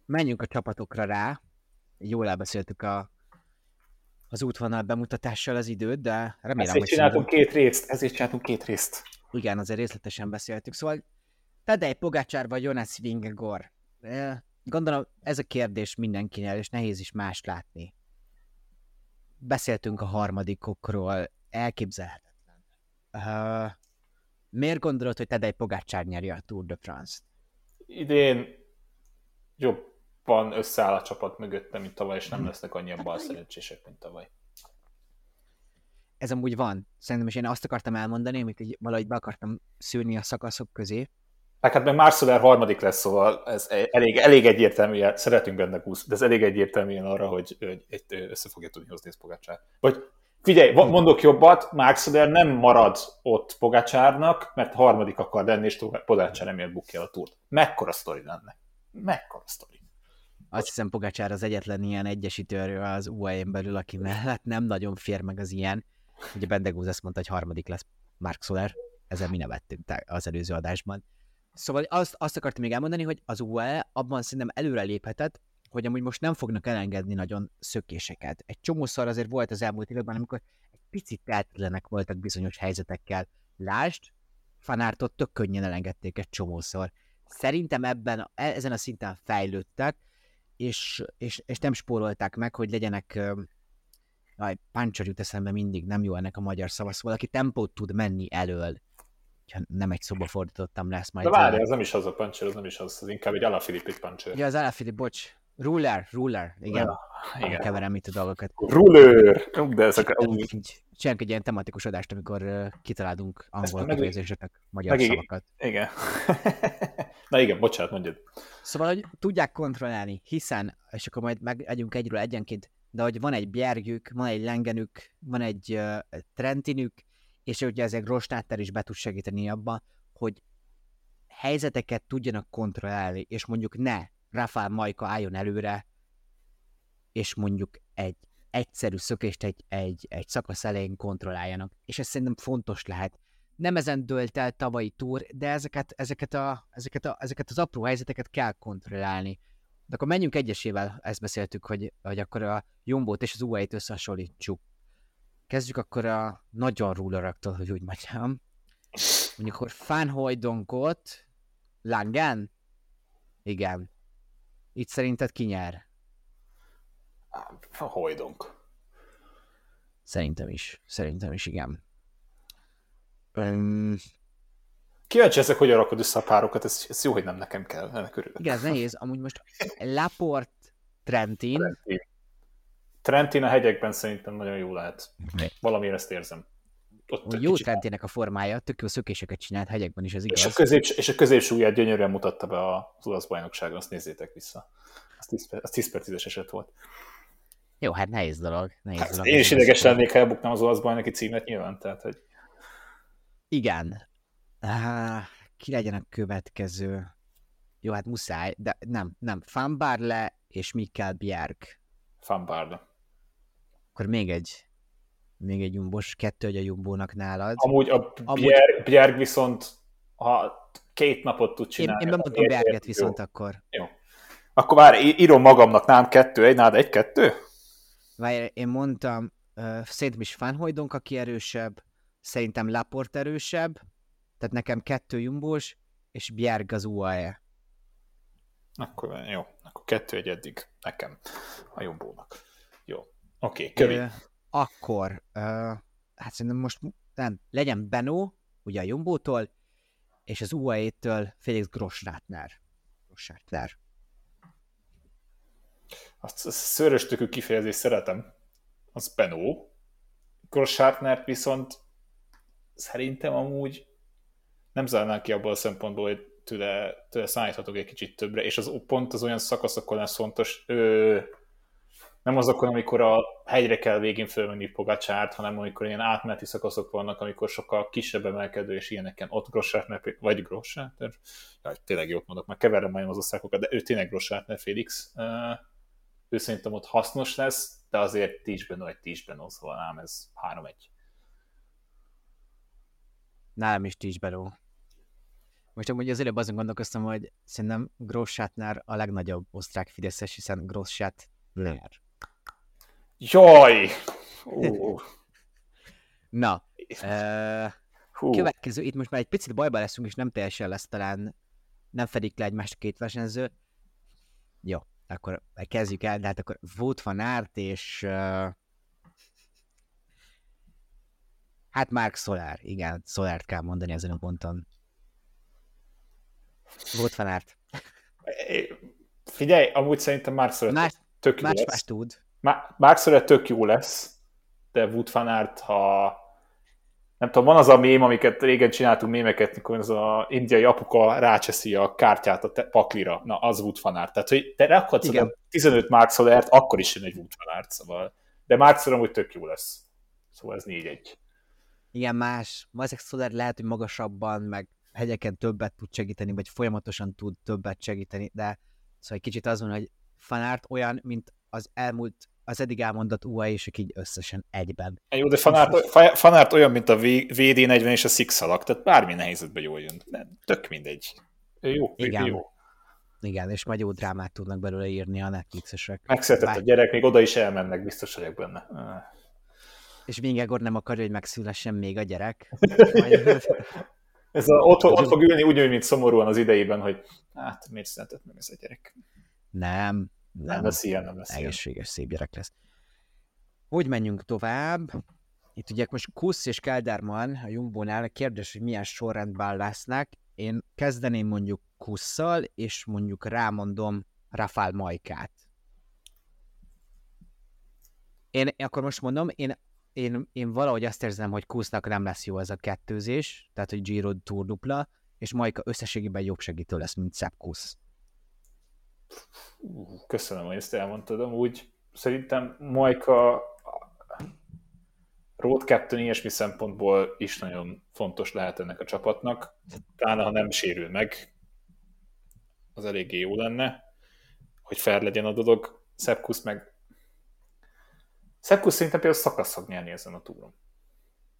menjünk a csapatokra rá. Jól elbeszéltük a, az útvonal bemutatással az időt, de remélem, ezért hogy csináltunk két részt, ezért csináltunk két részt. Igen, azért részletesen beszéltük. Szóval Tadej Pogácsár vagy Jonas Vingegor? Gondolom ez a kérdés mindenkinél, és nehéz is más látni. Beszéltünk a harmadikokról, elképzelhetetlen. Uh, miért gondolod, hogy Tadej Pogácsár nyeri a Tour de France-t? Idén jobban összeáll a csapat mögötte, mint tavaly, és nem lesznek annyian bal szerencsések, mint tavaly. Ez amúgy van. Szerintem is én azt akartam elmondani, amit így valahogy be akartam szűrni a szakaszok közé, Hát, hát meg Marceler harmadik lesz, szóval ez elég, elég egyértelműen, szeretünk benne kúsz, de ez elég egyértelműen arra, hogy, hogy össze fogja tudni hozni ezt Pogácsár. Vagy figyelj, mondok jobbat, Marceler nem marad ott Pogácsárnak, mert harmadik akar lenni, és Pogácsár nem bukja a túrt. Mekkora sztori lenne? Mekkora sztori? Azt hiszem Pogácsár az egyetlen ilyen egyesítőről az UAE-n belül, aki mellett nem nagyon fér meg az ilyen. Ugye Bendegúz azt mondta, hogy harmadik lesz Mark Soler, ezzel mi nevettünk az előző adásban. Szóval azt, azt akartam még elmondani, hogy az UAE abban szerintem előre léphetett, hogy amúgy most nem fognak elengedni nagyon szökéseket. Egy csomószor azért volt az elmúlt években, amikor egy picit tehetetlenek voltak bizonyos helyzetekkel. Lásd, Fanártot tök könnyen elengedték egy csomószor. Szerintem ebben, e, ezen a szinten fejlődtek, és, és, és nem spórolták meg, hogy legyenek Aj, Pancsor jut eszembe mindig, nem jó ennek a magyar szava, szóval aki tempót tud menni elől, ha nem egy szoba fordítottam, lesz majd. De várj, ez nem is az a puncher, az nem is az, az inkább egy Alaphilippik puncher. Ja, az Alaphilipp, bocs. Ruler, ruler, igen. Ja, igen. Keverem itt a dolgokat. Ruler! De ezek Csinálunk egy ilyen tematikus adást, amikor uh, kitalálunk angol kifejezéseket, magyar meg szavakat. Igen. Na igen, bocsánat, mondjad. Szóval, hogy tudják kontrollálni, hiszen, és akkor majd megegyünk egyről egyenként, de hogy van egy bjergük, van egy lengenük, van egy uh, trentinük, és ugye ezek Rostátter is be tud segíteni abba, hogy helyzeteket tudjanak kontrollálni, és mondjuk ne Rafael Majka álljon előre, és mondjuk egy egyszerű szökést egy, egy, egy szakasz elején kontrolláljanak. És ez szerintem fontos lehet. Nem ezen dölt el tavalyi túr, de ezeket, ezeket, a, ezeket, a, ezeket az apró helyzeteket kell kontrollálni. De akkor menjünk egyesével, ezt beszéltük, hogy, hogy akkor a Jombót és az UAE-t összehasonlítsuk. Kezdjük akkor a nagyon ruleraktól, hogy úgy mondjam. Mondjuk, akkor Fanhojdonkot, Langen? Igen. Itt szerinted ki nyer? A Hojdonk. Szerintem is. Szerintem is, igen. Um, Kíváncsi ezek, hogy rakod össze a párokat, ez, ez jó, hogy nem nekem kell, ennek örülök. Igen, ez nehéz. Amúgy most Laport, Trentin, Trentin. Trentin a hegyekben szerintem nagyon jó lehet. Valamiért ezt érzem. Ott jó kicsit... Trentének a formája, tök jó szökéseket csinált hegyekben is, az igaz. És a, közép, és a középsúlyát gyönyörűen mutatta be az olasz bajnokságon, azt nézzétek vissza. Az 10, az 10 per 10-es eset volt. Jó, hát nehéz dolog. Nehéz hát, dolog én is ideges lennék, ha elbuknám az olasz bajnoki címet nyilván, tehát hogy... Igen. Uh, ki legyen a következő? Jó, hát muszáj, de nem, nem. Fanbarle és Mikkel Bjerg. Fanbarle. Akkor még egy, még egy jumbos, kettő, hogy a jumbónak nálad. Amúgy a Bjerg, Bjerg viszont, ha két napot tud csinálni. Én, én bemondom Bjerget viszont jó. akkor. Jó. Akkor már írom magamnak, nem kettő, egy, nád egy-kettő? Várj, én mondtam, uh, szerintem is Fanhojdonk, aki erősebb, szerintem Laport erősebb, tehát nekem kettő jumbós, és Bjerg az UAE. Akkor jó, Akkor kettő egy eddig nekem, a jobbónak. Oké, okay, Kövi. Akkor, ö, hát szerintem most nem, legyen Benó, ugye a Jumbótól, és az UAE-től Felix Grossratner. Grossratner. Azt a szöröstökű kifejezést szeretem. Az Benó. Grossratner viszont szerintem amúgy nem zárnánk ki abból a szempontból, hogy tőle, tőle szállíthatok egy kicsit többre, és az pont az olyan szakaszokon lesz fontos, ö, nem azokon, amikor a hegyre kell végén fölmenni Pogacsárt, hanem amikor ilyen átmeneti szakaszok vannak, amikor sokkal kisebb emelkedő és ilyeneken. Ott Grossártner, vagy Grossártner, ja, tényleg jót mondok, már keverem majd az osztálykokat, de ő tényleg Grossártner Félix, ő szerintem ott hasznos lesz, de azért tízben vagy tízben szóval ám ez 3-1. Nálam is tízben most amúgy az előbb azon gondolkoztam, hogy szerintem Grossátnál a legnagyobb osztrák Fideszes, hiszen Grossát Leer. Jaj! Na, uh, következő, itt most már egy picit bajba leszünk, és nem teljesen lesz talán, nem fedik le egymást a két versenyző. Jó, akkor kezdjük el, de hát akkor Wout van Aert és uh, hát Mark Solar, igen, Solárt kell mondani ezen a ponton. Volt fanárt. Figyelj, amúgy szerintem Mark Soler tök jó más. Más tud. Soler tök jó lesz, de Wood Fanart, ha nem tudom, van az a mém, amiket régen csináltunk mémeket, mikor az a indiai apuka rácseszi a kártyát a paklira. Na, az Wood Fanart. Tehát, hogy te rakhatsz a 15 Mark Solert, akkor is jön egy Wood Fanart, szóval. De Soler amúgy tök jó lesz. Szóval ez 4-1. Igen, más. Mazek Soler lehet, hogy magasabban, meg hegyeken többet tud segíteni, vagy folyamatosan tud többet segíteni, de szóval egy kicsit azon, hogy fanárt olyan, mint az elmúlt, az eddig elmondott UA, és így összesen egyben. Jó, de fanárt, fanárt olyan, mint a VD40 és a Sixalak, tehát bármilyen helyzetben jól jön. Nem, tök mindegy. Jó, Igen. jó. Igen, és majd jó drámát tudnak belőle írni a Netflixesek. Megszületett Bár... a gyerek, még oda is elmennek, biztos vagyok benne. És Vingegor nem akarja, hogy megszülessen még a gyerek. Ez a, ott, ott fog ülni úgy, mint szomorúan az idejében, hogy hát miért született meg ez a gyerek. Nem. Nem, lesz ilyen, nem lesz Egészséges, szép gyerek lesz. Hogy menjünk tovább? Itt ugye most Kusz és Kelderman a Jumbo-nál kérdés, hogy milyen sorrendben lesznek. Én kezdeném mondjuk Kusszal, és mondjuk rámondom Rafál Majkát. Én akkor most mondom, én én, én valahogy azt érzem, hogy Kusznak nem lesz jó ez a kettőzés, tehát hogy Giro Tour dupla, és Majka összességében jobb segítő lesz, mint Sepp Kusz. Köszönöm, hogy ezt elmondtad. Úgy szerintem Majka road captain ilyesmi szempontból is nagyon fontos lehet ennek a csapatnak. Talán, ha nem sérül meg, az eléggé jó lenne, hogy fel legyen a dolog. Sepp Kusz meg Szepkus szerintem például szakasz fog nyerni ezen a túron.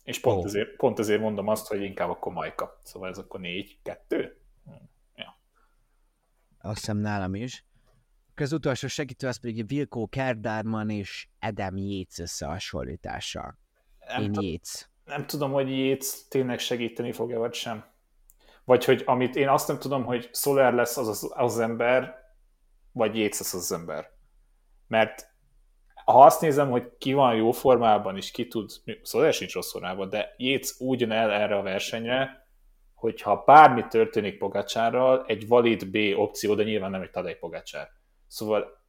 És pont, oh. ezért, pont ezért mondom azt, hogy inkább akkor Majka. Szóval ez akkor 4-2. Ja. Azt hiszem nálam is. Az utolsó segítő az pedig Vilko Kerdárman és Adam Yates összehasonlítása. Nem Én Yates. Nem tudom, hogy Yates tényleg segíteni fog-e, vagy sem. Vagy hogy amit én azt nem tudom, hogy Soler lesz az az, az ember, vagy Yates az az ember. Mert ha azt nézem, hogy ki van jó formában, és ki tud, szóval sincs rossz formában, de Jéz úgy jön el erre a versenyre, hogy ha bármi történik Pogacsárral, egy valid B opció, de nyilván nem egy Tadej Pogacsár. Szóval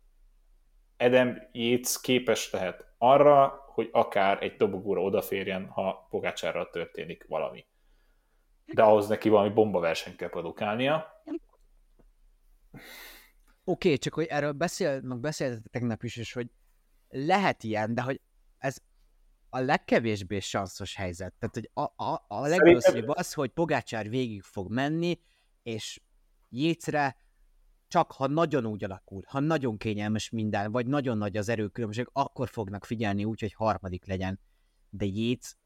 Edem Jéz képes lehet arra, hogy akár egy dobogóra odaférjen, ha Pogacsárral történik valami. De ahhoz neki valami bombaversenyt kell produkálnia. Oké, okay, csak hogy erről beszél, meg beszéltetek tegnap is, és hogy lehet ilyen, de hogy ez a legkevésbé sanszos helyzet. Tehát, hogy a, a, a legrosszabb az, hogy Pogácsár végig fog menni, és Jécre csak ha nagyon úgy alakul, ha nagyon kényelmes minden, vagy nagyon nagy az erőkülönbség, akkor fognak figyelni úgy, hogy harmadik legyen. De Jéz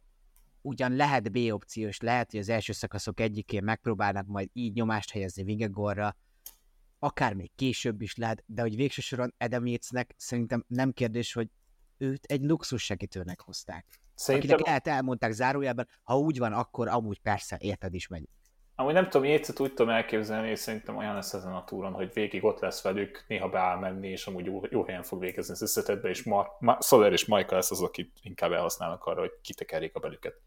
ugyan lehet B opciós, lehet, hogy az első szakaszok egyikén megpróbálnak majd így nyomást helyezni Vingegorra, akár még később is lehet, de hogy végső soron Adam Yatesnek szerintem nem kérdés, hogy őt egy luxus segítőnek hozták. Szerintem... Akinek lehet elmondták zárójában, ha úgy van, akkor amúgy persze, érted is megy. Amúgy nem tudom, Jécet úgy tudom elképzelni, és szerintem olyan lesz ezen a túron, hogy végig ott lesz velük, néha beáll menni, és amúgy jó, jó helyen fog végezni az összetetbe, és Ma, Ma, Soler és Michael lesz az, akit inkább elhasználnak arra, hogy kitekerjék a belüket.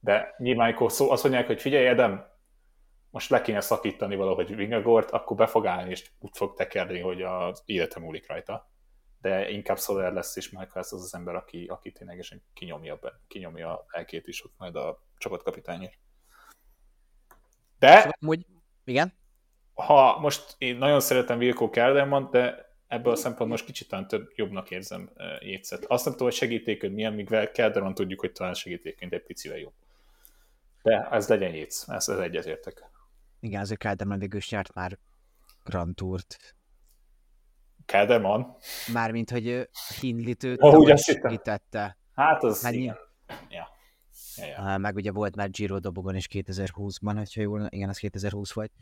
De nyilván, amikor szó, azt mondják, hogy figyelj, Edem, most le kéne szakítani valahogy Vingagort, akkor be fog állni, és úgy fog tekerni, hogy az életem múlik rajta. De inkább Soler lesz, és Michael lesz az az ember, aki, aki ténylegesen kinyomja, be, kinyomja a elkét is ott majd a csapatkapitányért. De... Szóval, amúgy, igen? Ha most én nagyon szeretem Vilko Kelderman, de ebből a szempontból most kicsit talán több jobbnak érzem Jétszet. Azt nem tudom, hogy segítéköd milyen, míg Kelderman tudjuk, hogy talán segítéként egy picivel jobb. De ez legyen Jétsz, ez, ez egyetértek. Igen, azért Kelderman végül is nyert már Grand Tourt. Kelderman? Mármint, hogy Hindlit őt oh, segítette. Hát az hát, igen. Ja. Ja, ja. Meg ugye volt már Giro dobogon is 2020-ban, hogyha jól, igen, az 2020 volt.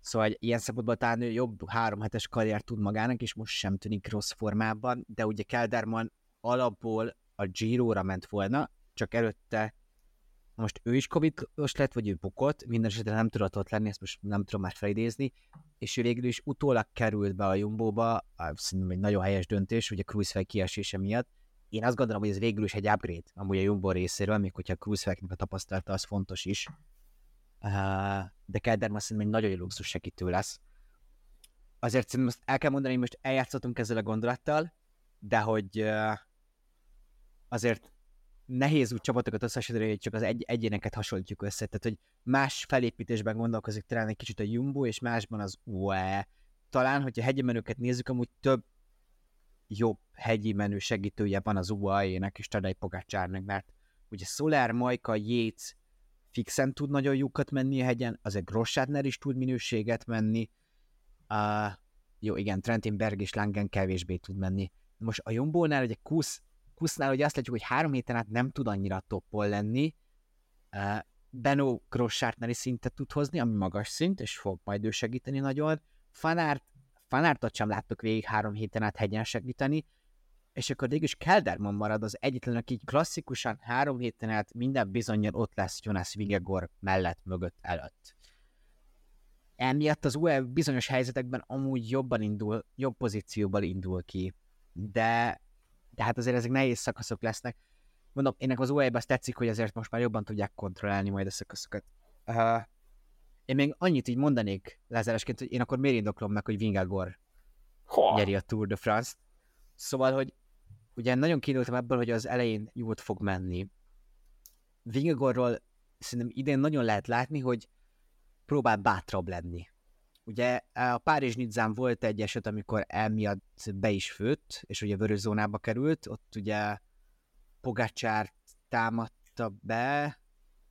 Szóval egy ilyen szempontból talán ő jobb három hetes karriert tud magának, és most sem tűnik rossz formában, de ugye Kelderman alapból a Giro-ra ment volna, csak előtte most ő is covidos lett, vagy ő bukott, minden esetre nem tudott ott lenni, ezt most nem tudom már felidézni, és ő végül is utólag került be a Jumbo-ba, szerintem egy nagyon helyes döntés, ugye Cruisefej kiesése miatt. Én azt gondolom, hogy ez végül is egy upgrade, amúgy a Jumbo részéről, még hogyha Cruisefejnek a tapasztalata, az fontos is. de Kelderman szerintem egy nagyon luxus segítő lesz. Azért szerintem azt el kell mondani, hogy most eljátszottunk ezzel a gondolattal, de hogy azért nehéz úgy csapatokat összehasonlítani, hogy csak az egy, egyéneket hasonlítjuk össze. Tehát, hogy más felépítésben gondolkozik talán egy kicsit a Jumbo, és másban az UE. Talán, hogyha hegyi menőket nézzük, amúgy több jobb hegyi menő segítője van az UAE-nek és Tadej Pogácsárnak, mert ugye Soler, Majka, Yates fixen tud nagyon lyukat menni a hegyen, az egy Grossádner is tud minőséget menni, uh, jó, igen, Trentin Berg és Langen kevésbé tud menni. Most a Jumbo-nál ugye Kusz Kusznál ugye azt látjuk, hogy három héten át nem tud annyira toppol lenni, Benó Grossártnál is szintet tud hozni, ami magas szint, és fog majd ő segíteni nagyon. Fanárt, Fanártot sem láttuk végig három héten át hegyen segíteni, és akkor végül is Kelderman marad az egyetlen, aki klasszikusan három héten át minden bizonyal ott lesz Jonas Vigegor mellett, mögött, előtt. Emiatt az UE bizonyos helyzetekben amúgy jobban indul, jobb pozícióban indul ki, de de hát azért ezek nehéz szakaszok lesznek. Mondom, ennek az UAE-ben azt tetszik, hogy azért most már jobban tudják kontrollálni majd a szakaszokat. Uh, én még annyit így mondanék lezárásként, hogy én akkor miért indoklom meg, hogy Vingagor ha. nyeri a Tour de France-t. Szóval, hogy ugye nagyon kiindultam ebből, hogy az elején jót fog menni. Vingagorról szerintem idén nagyon lehet látni, hogy próbál bátrabb lenni. Ugye a Párizs Nidzán volt egy eset, amikor emiatt be is főtt, és ugye vörös zónába került, ott ugye Pogácsár támadta be,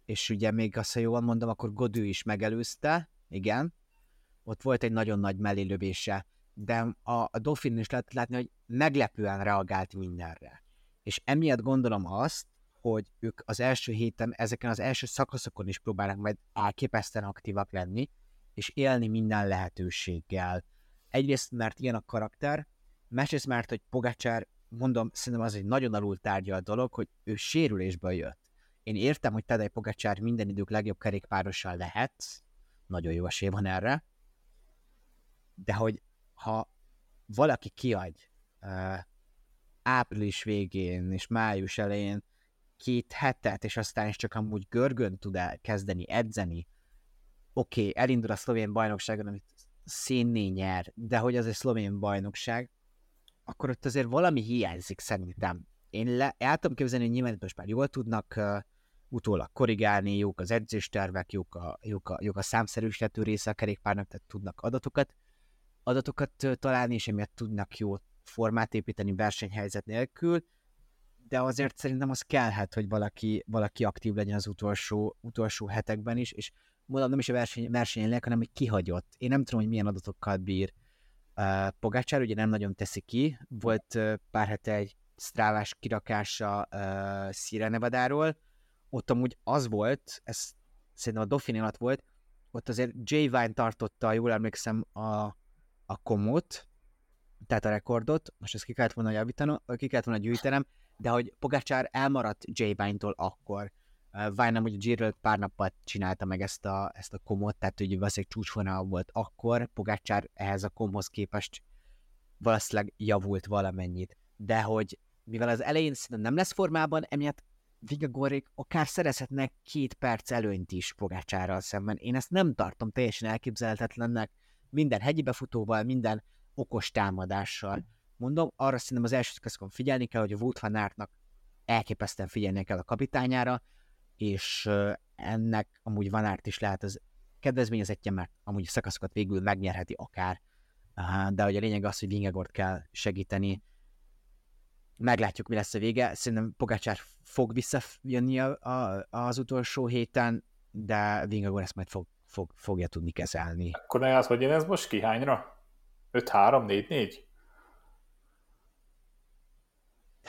és ugye még azt, ha jól mondom, akkor Godő is megelőzte, igen, ott volt egy nagyon nagy mellélövése, de a, a Dauphin is lehet látni, hogy meglepően reagált mindenre. És emiatt gondolom azt, hogy ők az első héten, ezeken az első szakaszokon is próbálnak majd elképesztően aktívak lenni, és élni minden lehetőséggel. Egyrészt, mert ilyen a karakter, másrészt, mert, hogy Pogacsár, mondom, szerintem az egy nagyon alul tárgyal dolog, hogy ő sérülésből jött. Én értem, hogy Tadej Pogacsár minden idők legjobb kerékpárossal lehet, nagyon jó esély van erre, de hogy ha valaki kiadj uh, április végén és május elején két hetet, és aztán is csak amúgy görgön tud el kezdeni edzeni, oké, okay, elindul a szlovén bajnokságon, amit színné nyer, de hogy az egy szlovén bajnokság, akkor ott azért valami hiányzik szerintem. Én le, el tudom képzelni, hogy nyilván most már jól tudnak uh, utólag korrigálni, jók az edzéstervek, jók a, jók a, jók a számszerűsítő része a kerékpárnak, tehát tudnak adatokat, adatokat találni, és emiatt tudnak jó formát építeni versenyhelyzet nélkül, de azért szerintem az kellhet, hogy valaki, valaki aktív legyen az utolsó, utolsó hetekben is, és mondom, nem is a verseny, versenyen hanem hogy kihagyott. Én nem tudom, hogy milyen adatokkal bír uh, Pogácsár, ugye nem nagyon teszi ki. Volt uh, pár hete egy strávás kirakása uh, Sierra Nevada-ról, ott amúgy az volt, ez szerintem a Dauphin alatt volt, ott azért Jay Vine tartotta, jól emlékszem, a, a komót, tehát a rekordot, most ezt ki kellett volna javítanom, ki kellett volna gyűjtenem, de hogy Pogácsár elmaradt Jay Vine-tól akkor. Vájnám, hogy a Giro pár nappal csinálta meg ezt a, ezt a komot, tehát hogy valószínűleg csúcsvonal volt akkor, Pogácsár ehhez a komhoz képest valószínűleg javult valamennyit. De hogy mivel az elején szerintem nem lesz formában, emiatt Vigagorék akár szerezhetnek két perc előnyt is Pogácsárral szemben. Én ezt nem tartom teljesen elképzelhetetlennek minden hegyi befutóval, minden okos támadással. Mondom, arra szerintem az első szakaszon figyelni kell, hogy a Wout van elképesztően figyelni kell a kapitányára, és ennek amúgy Van Aert is lehet az kedvezményezetje, mert amúgy szakaszokat végül megnyerheti akár, de hogy a lényeg az, hogy Vingegort kell segíteni, meglátjuk, mi lesz a vége. Szerintem Pogácsár fog visszajönni a, a, az utolsó héten, de Vingegor ezt majd fog, fog, fogja tudni kezelni. Akkor ne az, hogy én ez most kihányra? 5-3,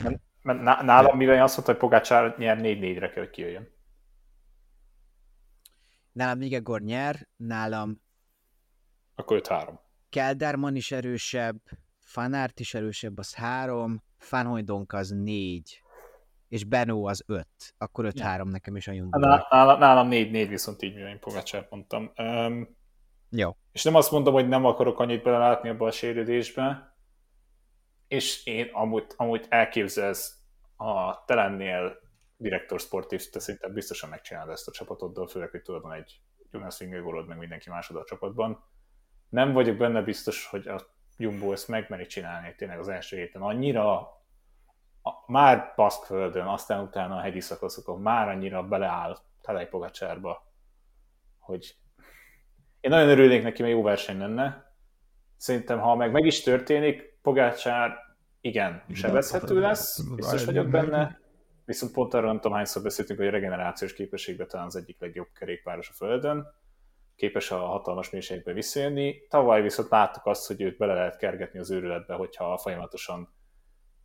4-4? Mert nálam mivel azt mondta, hogy Pogácsár nyer 4-4-re kell, hogy kijöjjön. Nálam Vigegor nyer, nálam akkor 5-3. Kelderman is erősebb, Fanárt is erősebb, az 3, Fanhojdonk az 4, és Benó az 5. Akkor 5-3 ja. nekem is a Jumbo. Nálam, nálam 4-4 viszont így, mivel én Pogácsár mondtam. Um, Jó. És nem azt mondom, hogy nem akarok annyit belelátni abba a sérülésbe, és én amúgy, amúgy elképzelsz a te lennél direktor sportív, te szinte biztosan megcsinálod ezt a csapatoddal, főleg, hogy tudod, van egy Jonas Vingegaard, meg mindenki másod a csapatban. Nem vagyok benne biztos, hogy a Jumbo ezt megmeri csinálni tényleg az első héten. Annyira a, már Baszkföldön, aztán utána a hegyi szakaszokon már annyira beleáll Tadej Pogacsárba, hogy én nagyon örülnék neki, mert jó verseny lenne. Szerintem, ha meg meg is történik, Pogácsár igen, sebezhető lesz, biztos vagyok benne, viszont pont arra nem tudom hányszor beszéltünk, hogy a regenerációs képességben talán az egyik legjobb kerékpáros a Földön, képes a hatalmas mélységbe visszajönni. Tavaly viszont láttuk azt, hogy őt bele lehet kergetni az őrületbe, hogyha folyamatosan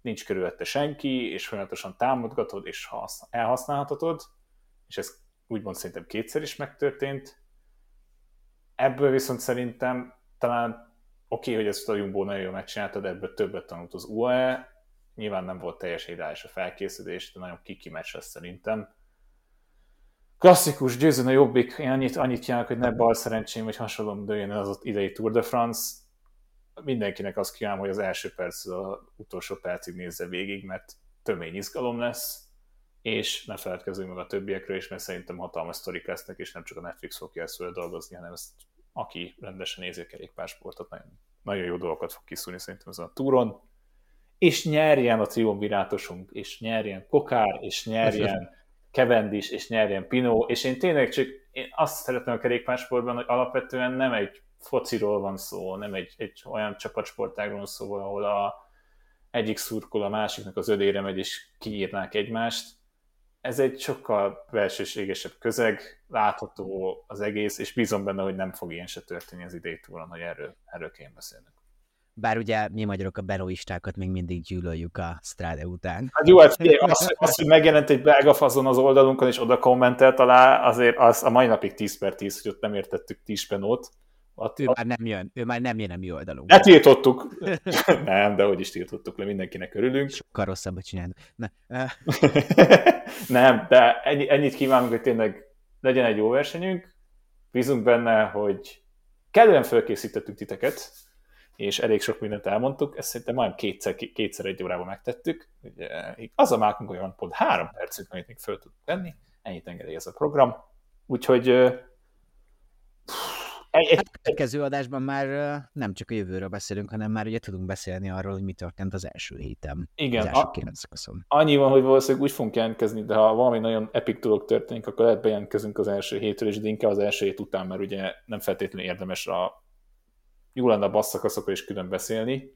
nincs körülötte senki, és folyamatosan támogatod, és elhasználhatod, és ez úgymond szerintem kétszer is megtörtént. Ebből viszont szerintem talán oké, okay, hogy ezt a Jumbo nagyon jól megcsináltad, ebből többet tanult az UAE, nyilván nem volt teljesen ideális a felkészülés, de nagyon kiki meccs lesz szerintem. Klasszikus, győzőn a jobbik, én annyit, annyit kívánok, hogy ne bal szerencsém, vagy hasonlóan dőljön az ott idei Tour de France. Mindenkinek azt kívánom, hogy az első perc az utolsó percig nézze végig, mert tömény izgalom lesz, és ne feledkezzünk meg a többiekről is, mert szerintem hatalmas sztorik lesznek, és nem csak a Netflix fogja ezt dolgozni, hanem ezt aki rendesen nézi a kerékpársportot, nagyon, nagyon jó dolgokat fog kiszúrni szerintem ezen a túron, és nyerjen a triumvirátosunk, és nyerjen Kokár, és nyerjen Kevendis, és nyerjen Pino, és én tényleg csak én azt szeretném a kerékpársportban, hogy alapvetően nem egy fociról van szó, nem egy, egy olyan csapatsportágról szó, ahol a egyik szurkol a másiknak az ödére megy, és kiírnák egymást, ez egy sokkal belsőségesebb közeg, látható az egész, és bízom benne, hogy nem fog ilyen se történni az idei túron, hogy erről, erről kéne beszélnünk. Bár ugye mi magyarok a beroistákat még mindig gyűlöljük a Strade után. Hát jó, hát az, az, hogy megjelent egy belga fazon az oldalunkon, és oda kommentelt alá, azért az a mai napig 10 per 10, hogy ott nem értettük Tispenót. Ott, ő ott... már nem jön, ő már nem jön a mi oldalunkon. Hát tiltottuk. nem, de hogy is tiltottuk le, mindenkinek örülünk. Sokkal rosszabbat csinálni. Ne. nem, de ennyi, ennyit kívánunk, hogy tényleg legyen egy jó versenyünk. Bízunk benne, hogy kellően fölkészítettük titeket, és elég sok mindent elmondtuk, ezt szerintem majd kétszer, kétszer egy órában megtettük. Ugye, az a mákunk, hogy van pont három percünk, amit még föl tudunk tenni, ennyit engedély ez a program. Úgyhogy egy, egy... Hát, következő adásban már nem csak a jövőről beszélünk, hanem már ugye tudunk beszélni arról, hogy mi történt az első héten. Igen, az első a... annyi van, hogy valószínűleg úgy fogunk jelentkezni, de ha valami nagyon epic dolog történik, akkor lehet bejelentkezünk az első hétről, és inkább az első hét után, mert ugye nem feltétlenül érdemes a jó lenne a basszakaszokról is külön beszélni,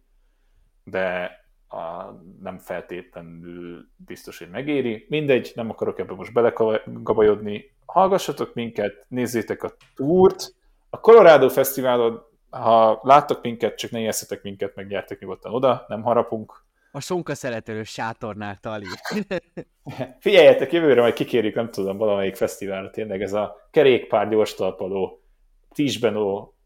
de a, nem feltétlenül biztos, hogy megéri. Mindegy, nem akarok ebbe most belegabajodni. Hallgassatok minket, nézzétek a túrt, a Colorado Fesztiválon, ha láttok minket, csak ne ijesztetek minket, meg gyertek nyugodtan oda, nem harapunk. A sonka szeretős sátornál tali. Figyeljetek, jövőre majd kikérjük, nem tudom, valamelyik fesztiválra tényleg ez a kerékpár gyors talpaló,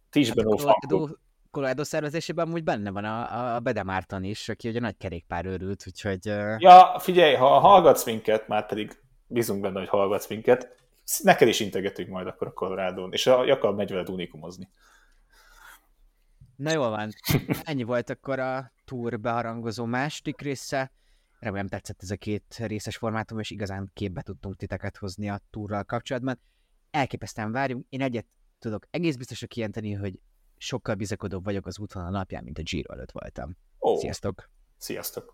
tízsbenó, tízsbenó hát Colorado, Colorado szervezésében úgy benne van a, a Bedemárton is, aki ugye nagy kerékpár őrült, úgyhogy... Ja, figyelj, ha hallgatsz minket, már pedig bízunk benne, hogy hallgatsz minket. Neked is integetünk majd akkor a Colorado-n, és a Jakab megy veled unikumozni. Na jól van. Ennyi volt akkor a túr beharangozó második része. Remélem tetszett ez a két részes formátum, és igazán képbe tudtunk titeket hozni a túrral kapcsolatban. Elképesztően várjunk. Én egyet tudok egész biztosan kijelenteni, hogy sokkal bizakodóbb vagyok az útvonal napján, mint a Giro előtt voltam. Ó, Sziasztok! Sziasztok!